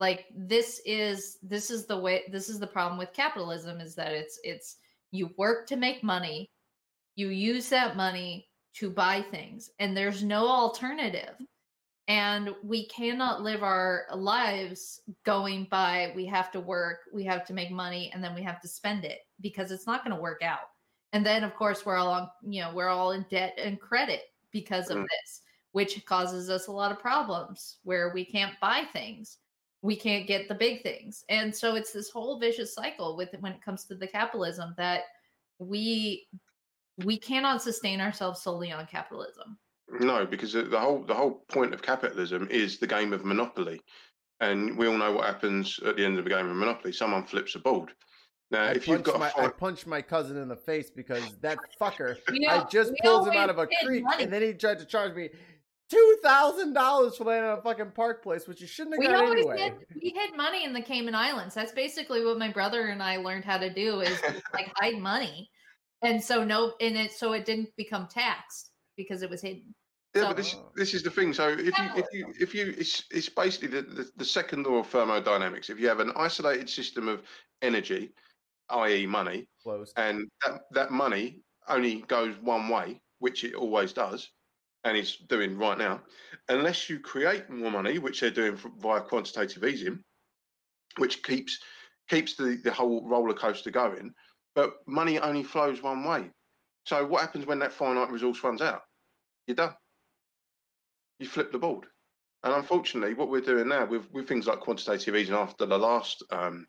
Like this is this is the way. This is the problem with capitalism is that it's it's you work to make money, you use that money to buy things, and there's no alternative and we cannot live our lives going by we have to work we have to make money and then we have to spend it because it's not going to work out and then of course we're all on you know we're all in debt and credit because of mm. this which causes us a lot of problems where we can't buy things we can't get the big things and so it's this whole vicious cycle with when it comes to the capitalism that we we cannot sustain ourselves solely on capitalism no, because the whole the whole point of capitalism is the game of monopoly, and we all know what happens at the end of the game of monopoly. Someone flips a board. Now, I if you've got, my, I punched my cousin in the face because that fucker, you know, I just pulled him out of a creek, money. and then he tried to charge me two thousand dollars for landing on a fucking park place, which you shouldn't have we got anyway. Hid, we hid money in the Cayman Islands. That's basically what my brother and I learned how to do is like hide money, and so no, and it so it didn't become taxed because it was hidden. Yeah, so, but this this is the thing. So if you if you if you it's it's basically the, the, the second law of thermodynamics. If you have an isolated system of energy, i.e., money, Closed. and that that money only goes one way, which it always does, and is doing right now, unless you create more money, which they're doing via quantitative easing, which keeps keeps the, the whole roller coaster going. But money only flows one way. So what happens when that finite resource runs out? You're done you flip the board. And unfortunately, what we're doing now with, with things like quantitative easing after the last um,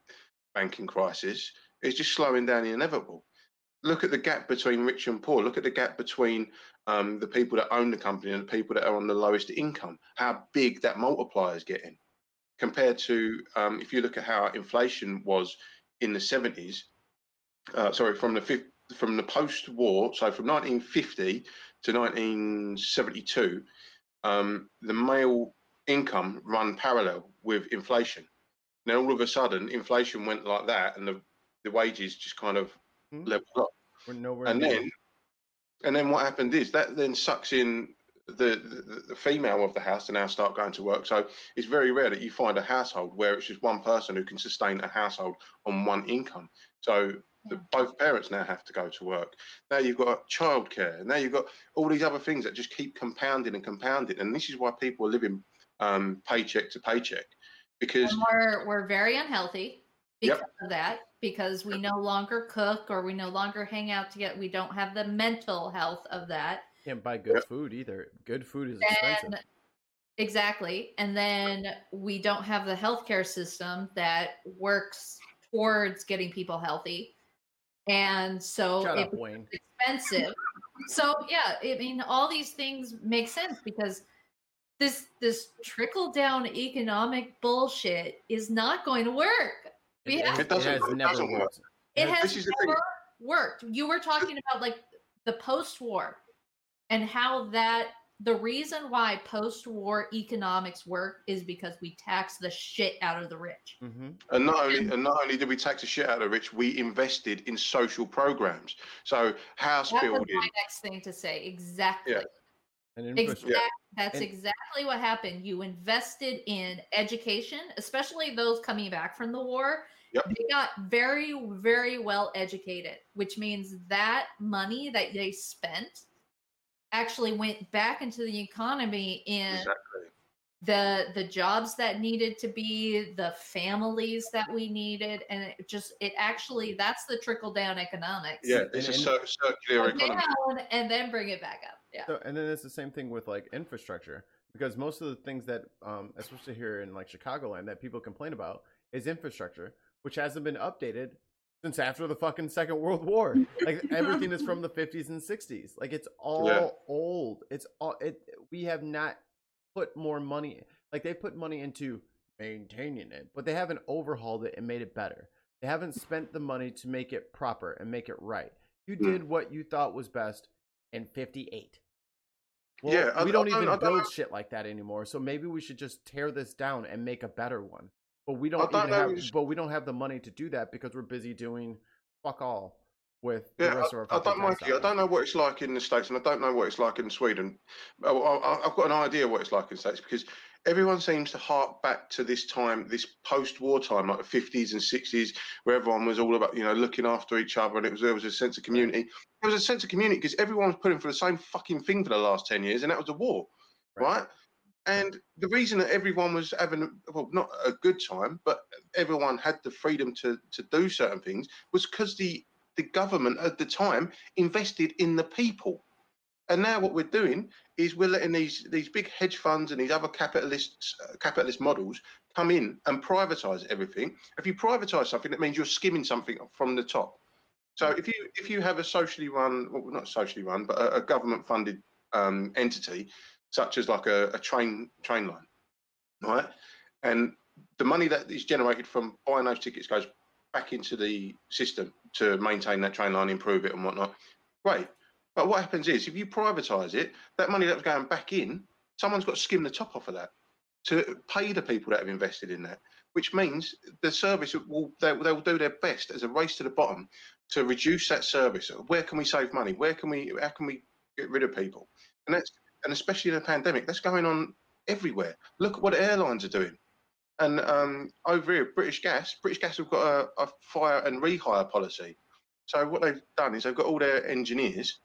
banking crisis is just slowing down the inevitable. Look at the gap between rich and poor. Look at the gap between um, the people that own the company and the people that are on the lowest income. How big that multiplier is getting compared to um, if you look at how inflation was in the 70s. Uh, sorry, from the from the post-war, so from 1950 to 1972 um, the male income run parallel with inflation. Now all of a sudden, inflation went like that, and the, the wages just kind of hmm. leveled up. We're nowhere and then, and then what happened is that then sucks in the, the, the female of the house to now start going to work. So it's very rare that you find a household where it's just one person who can sustain a household on one income. So the, both parents now have to go to work. Now you've got childcare. Now you've got all these other things that just keep compounding and compounding. And this is why people are living um, paycheck to paycheck because and we're we're very unhealthy because yep. of that. Because we no longer cook or we no longer hang out together. We don't have the mental health of that. Can't buy good yep. food either. Good food is expensive. Exactly. And then we don't have the healthcare system that works towards getting people healthy and so Shut it's expensive. So yeah, I mean, all these things make sense because this this trickle down economic bullshit is not going to work. We It, have- it, It doesn't- has it never doesn't work. worked. It has this is the thing. never worked. You were talking about like the post-war and how that the reason why post-war economics work is because we tax the shit out of the rich. hmm And not only and not only did we tax the shit out of the rich, we invested in social programs. So house That was building. my next thing to say. Exactly. And Exact, infrastructure. That's And- exactly what happened. You invested in education, especially those coming back from the war. Yep. They got very, very well educated, which means that money that they spent actually went back into the economy in Exactly. the the jobs that needed to be the families that we needed and it just it actually that's the trickle down economics Yeah, it's a and- cir- circular economy. down and then bring it back up yeah So, and then it's the same thing with like infrastructure because most of the things that, um, especially here in like Chicagoland, that people complain about is infrastructure, which hasn't been updated since after the fucking Second World War. Like everything is from the 50s and 60s. Like it's all Yeah. old. It's all it. We have not put more money. Like they put money into maintaining it, but they haven't overhauled it and made it better. They haven't spent the money to make it proper and make it right. You Hmm. did what you thought was best in 58. Well, Yeah, we I don't don't- even I don't build know. shit like that anymore. So maybe we should just tear this down and make a better one. But we don't, even have. it's- But we don't have the money to do that because we're busy doing fuck all with Yeah, the rest of our. I, I don't, Mikey, I don't know what it's like in the States and I don't know what it's like in Sweden. I, I, I've got an idea what it's like in the States because everyone seems to hark back to this time, this post-war time, like the 50s and 60s, where everyone was all about, you know, looking after each other and it was there was a sense of community. There was a sense of community because everyone was putting for the same fucking thing for the last 10 years and that was the war, Right. right? And the reason that everyone was having, well, not a good time, but everyone had the freedom to, to do certain things was because the the government at the time invested in the people. And now what we're doing is we're letting these these big hedge funds and these other capitalists uh, capitalist models come in and privatize everything. If you privatize something, that means you're skimming something from the top. So if you if you have a socially run, well, not socially run, but a, a government funded um, entity, such as like a, a train train line, right? And the money that is generated from buying those tickets goes back into the system to maintain that train line, improve it, and whatnot. Great. But what happens is, if you privatise it, that money that was going back in, someone's got to skim the top off of that to pay the people that have invested in that. Which means the service will they, they will do their best as a race to the bottom to reduce that service. Where can we save money? Where can we how can we get rid of people? And that's and especially in a pandemic, that's going on everywhere. Look at what airlines are doing. And um, over here, British Gas, British Gas have got a, a fire and rehire policy. So what they've done is they've got all their engineers,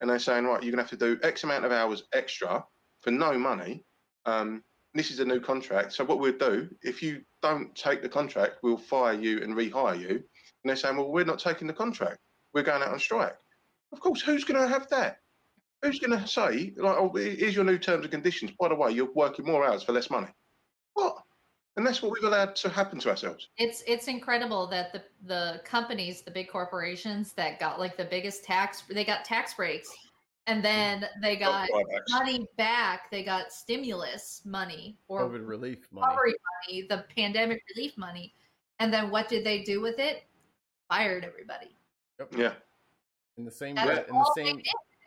and they're saying, right, you're going to have to do X amount of hours extra for no money. Um, this is a new contract. So what we'll do, if you don't take the contract, we'll fire you and rehire you. And they're saying, well, we're not taking the contract. We're going out on strike. Of course, who's going to have that? Who's going to say, like, oh, here's your new terms and conditions. By the way, you're working more hours for less money. What? And that's what we've allowed to happen to ourselves. It's it's incredible that the the companies, the big corporations that got like the biggest tax, they got tax breaks, and then mm-hmm. they got buybacks. money back. They got stimulus money or COVID relief money. money, the pandemic relief money, and then what did they do with it? Fired everybody. Yeah. In the same That's way, in the same.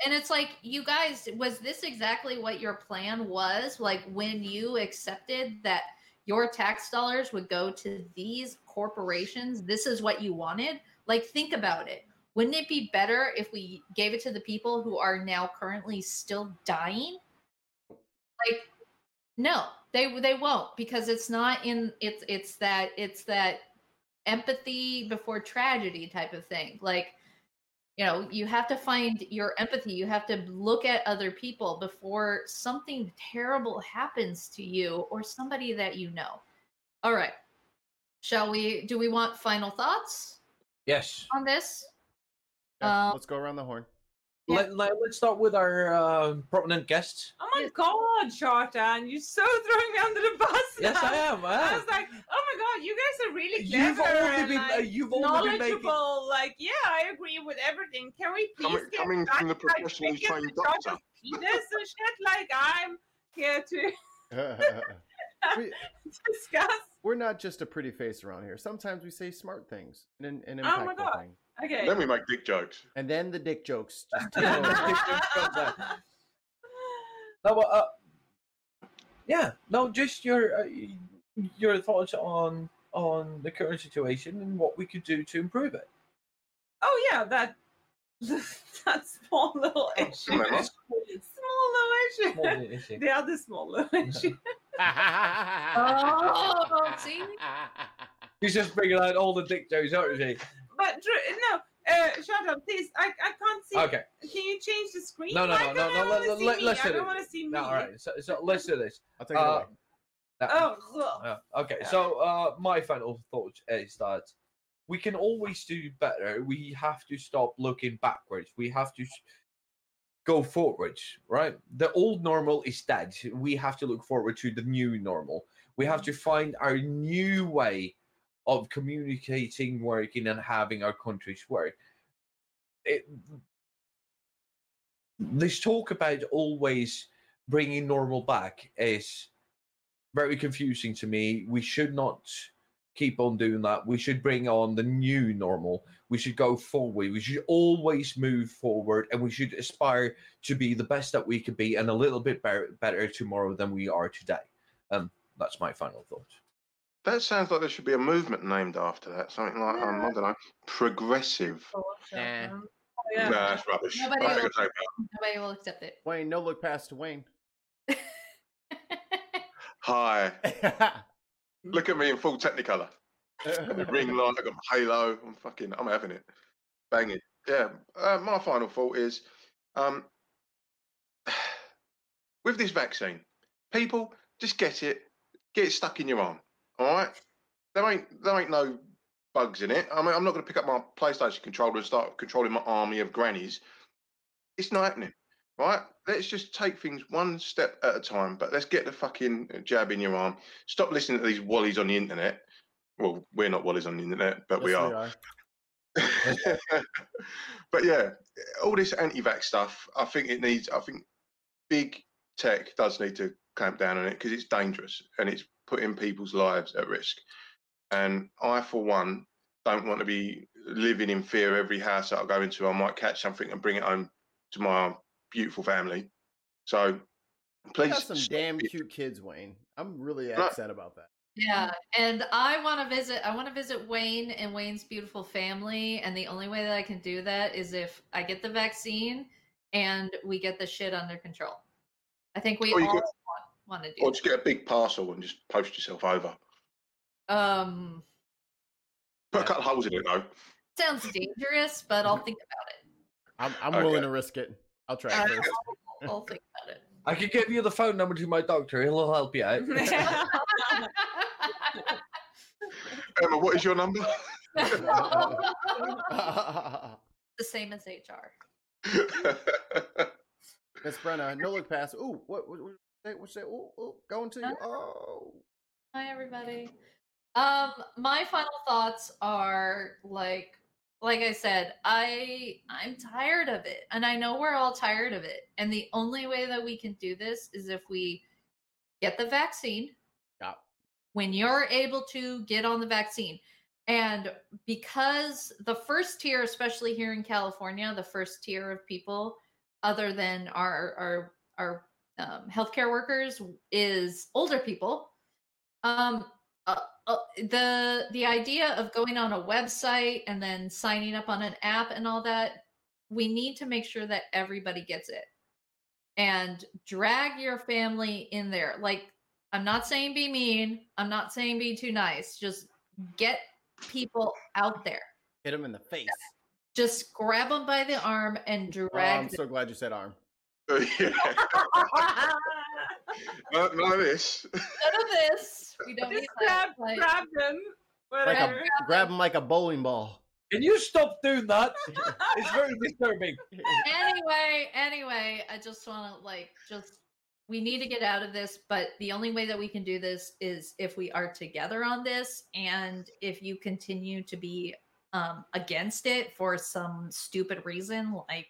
And it's like, you guys, was this exactly what your plan was? Like when you accepted that your tax dollars would go to these corporations, this is what you wanted? Like, think about it. Wouldn't it be better if we gave it to the people who are now currently still dying? Like, no, they they won't because it's not in it's it's that it's that empathy before tragedy type of thing. Like, you know you have to find your empathy you have to look at other people before something terrible happens to you or somebody that you know all right shall we do we want final thoughts Yes. on this Yeah, Um, let's go around the horn. Yeah. Let, let, us start with our uh, prominent guest. Oh my god, Shartan, you're so throwing me under the bus. Yes, now. I am. I I was like, my god, you guys are really You've clever only and been, uh, like, you've only been making. knowledgeable. Like, yeah, I agree with everything. Can we please Coming- get coming back from the to, like, professionally chickens trained in charge doctor. of penis and shit? Like, I'm here to. we, Discuss. we're not just a pretty face around here. Sometimes we say smart things and an, an Oh my God. thing. Okay. Then we make dick jokes. And then the dick jokes just take Yeah. over. No, but, uh, yeah, no, just your uh, your thoughts on on the current situation and what we could do to improve it. oh yeah, that that small little issue. Come on, huh? small little issue. Small issue. The other small little issue. Oh, see? She's just bringing out all the dick jokes, aren't she? But no, uh, shut up, please. I, I can't see. Okay. Can you change the screen? No, no, Why no, don't no, I no, wanna let- see let- me? let's I do don't it. want to see me. No, all right. So, so let's do this. I'll take it Uh, away. Now- Oh. Yeah, okay, so uh, my final thought is that we can always do better. We have to stop looking backwards. We have to s- go forwards, right? The old normal is dead. We have to look forward to the new normal. We have to find our new way of communicating, working, and having our countries work. It, this talk about always bringing normal back is very confusing to me. We should not keep on doing that. We should bring on the new normal. We should go forward. We should always move forward and we should aspire to be the best that we could be and a little bit better, better tomorrow than we are today. Um, that's my final thought. That sounds like there should be a movement named after that. Something like um, I don't know, progressive. Oh, shut Nah. up. Oh, yeah. Nah, that's rubbish. Nobody will- I'll take that. Nobody will accept it. Wayne, no look pass Wayne. Hi, look at me in full Technicolor. The ring light, I got my halo. I'm fucking, I'm having it, banging. Yeah. Uh, my final thought is, um, with this vaccine, people just get it, get it stuck in your arm. All right. There ain't there ain't no bugs in it. I mean, I'm not going to pick up my PlayStation controller and start controlling my army of grannies. It's not happening. Right? Let's just take things one step at a time. But let's get the fucking jab in your arm. Stop listening to these wallies on the internet. Well, we're not wallies on the internet, but we Yes, are. but yeah, all this anti-vax stuff, I think it needs. I think big tech does need to clamp down on it because it's dangerous and it's putting people's lives at risk. And I, for one, don't want to be living in fear every house that I go into. I might catch something and bring it home to my beautiful family. So You please, got some damn it. cute kids, Wayne. I'm really No. upset about that. Yeah, and I want to visit. I want to visit Wayne and Wayne's beautiful family, and the only way that I can do that is if I get the vaccine and we get the shit under control. I think we all could- want, want to do. or just get a big parcel and just post yourself over. that. Um, Put a couple of holes in it though. sounds dangerous, but I'll think about it. I'm, I'm Okay. willing to risk it. I'll try about it it. first. I'll, I'll think about it. I could give you the phone number to my doctor. He'll help you out. Emma, what is your number? the same as HR. Miss Brenna, no look pass. Ooh, what what what say what say? Ooh, ooh, going to you. Oh, Hi everybody. Um my final thoughts are like like I said, I I'm tired of it. And I know we're all tired of it. And the only way that we can do this is if we get the vaccine. Yeah. When you're able to get on the vaccine. And because the first tier, especially here in California, the first tier of people, other than our our our um, healthcare workers, is older people. Um, uh, uh, the the idea of going on a website and then signing up on an app and all that, we need to make sure that everybody gets it, and drag your family in there. Like I'm not saying be mean. I'm not saying be too nice. Just get people out there. hit them in the face. Just grab them by the arm and Oh, drag I'm them. so glad you said arm. yeah. None, none of this. None of this. We don't Just need grab, that. Like, grab them. Like Whatever. a, grab him like a bowling ball. Can you stop doing that? It's very disturbing. anyway, anyway, I just want to like just we need to get out of this, but the only way that we can do this is if we are together on this and if you continue to be um against it for some stupid reason like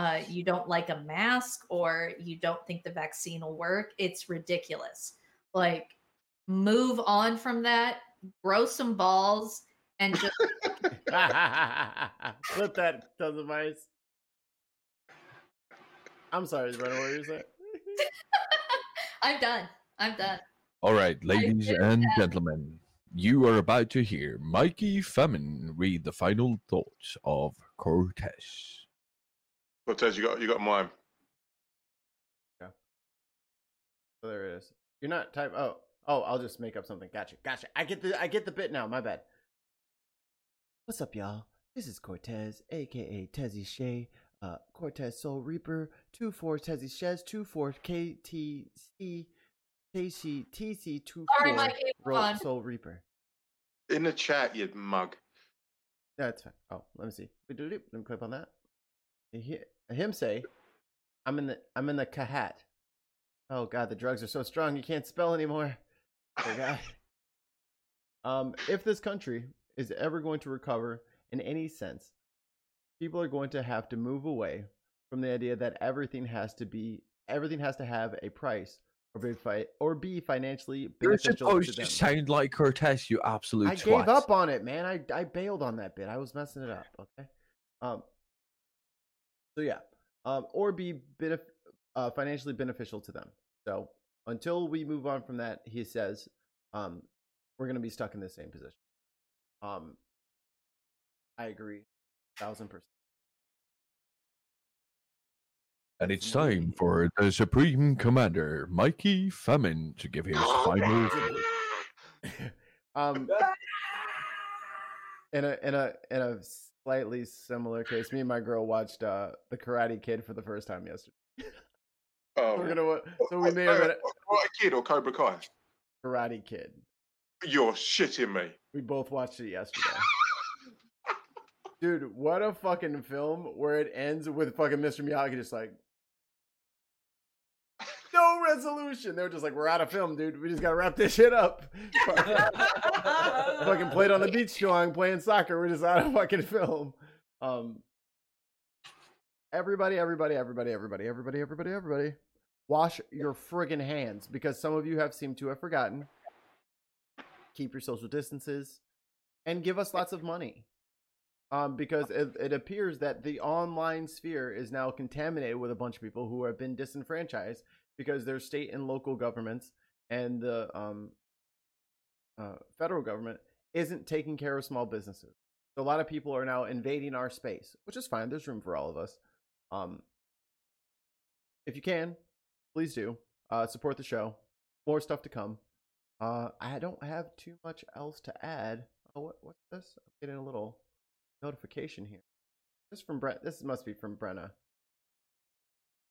uh, you don't like a mask or you don't think the vaccine will work, it's ridiculous. Like, move on from that, grow some balls, and just Flip that, tons of ice. I'm sorry, Brenna, what you saying? I'm done. I'm done. All right, ladies and that. gentlemen, you are about to hear Mikey Femin read the final thoughts of Cortez. Cortez, you got you got mine. Oh, there it is. You're not type. Oh, oh, I'll just make up something. Gotcha, gotcha. I get the I get the bit now. My bad. What's up, y'all? This is Cortez, aka Tezzy Shay, uh, Cortez Soul Reaper, two four Tezzy Shez, two four KTC, TC TC two Sorry, four Mikey, Ro- Soul Reaper. In the chat, you mug. That's fine. Oh, let me see. Let me click on that. Him say, "I'm in the I'm in the Kahat." Oh God, the drugs are so strong you can't spell anymore. Um, if this country is ever going to recover in any sense, people are going to have to move away from the idea that everything has to be everything has to have a price or be fi- or be financially You're beneficial to supposed to them. sound like Cortez, you absolute I twat. gave up on it, man. I I bailed on that bit. I was messing it up. Okay. Um. So yeah. Um. Or be benef- uh, financially beneficial to them. So until we move on from that, he says, um, we're gonna be stuck in the same position. Um. I agree, thousand percent. And it's time for the Supreme Commander, Mikey Femin, to give his final um. In a in a in a slightly similar case, me and my girl watched uh the Karate Kid for the first time yesterday. Oh, We're gonna wa- so we may or may what- not a kid or Cobra Kai? Karate Kid. You're shitting me. We both watched it yesterday. Dude, what a fucking film where it ends with fucking Mr. Miyagi just like resolution. They were just like, we're out of film, dude. We just gotta wrap this shit up. fucking played on the beach strong, playing soccer. We're just out of fucking film. Um Everybody, everybody, everybody, everybody, everybody, everybody, everybody. Wash your friggin' hands because some of you have seemed to have forgotten. Keep your social distances and give us lots of money. Um, because it, it appears that the online sphere is now contaminated with a bunch of people who have been disenfranchised because their state and local governments and the um, uh, federal government isn't taking care of small businesses. So a lot of people are now invading our space, which is fine. There's room for all of us. Um, if you can, please do uh, support the show. More stuff to come. Uh, I don't have too much else to add. Oh, what, what's this? I'm getting a little notification here. This from Brent. This must be from Brenna.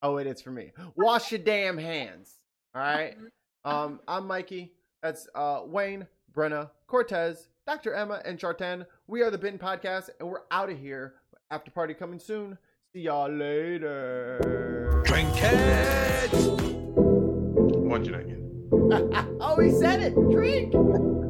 Oh, it's for me. Wash your damn hands. All right. Um, I'm Mikey. That's uh Wayne, Brenna, Cortez, Dr. Emma, and Chartan. We are the Bin Podcast, and we're out of here. After party coming soon. See y'all later. Drink it! Why'd you know again? oh, he said it. Drink.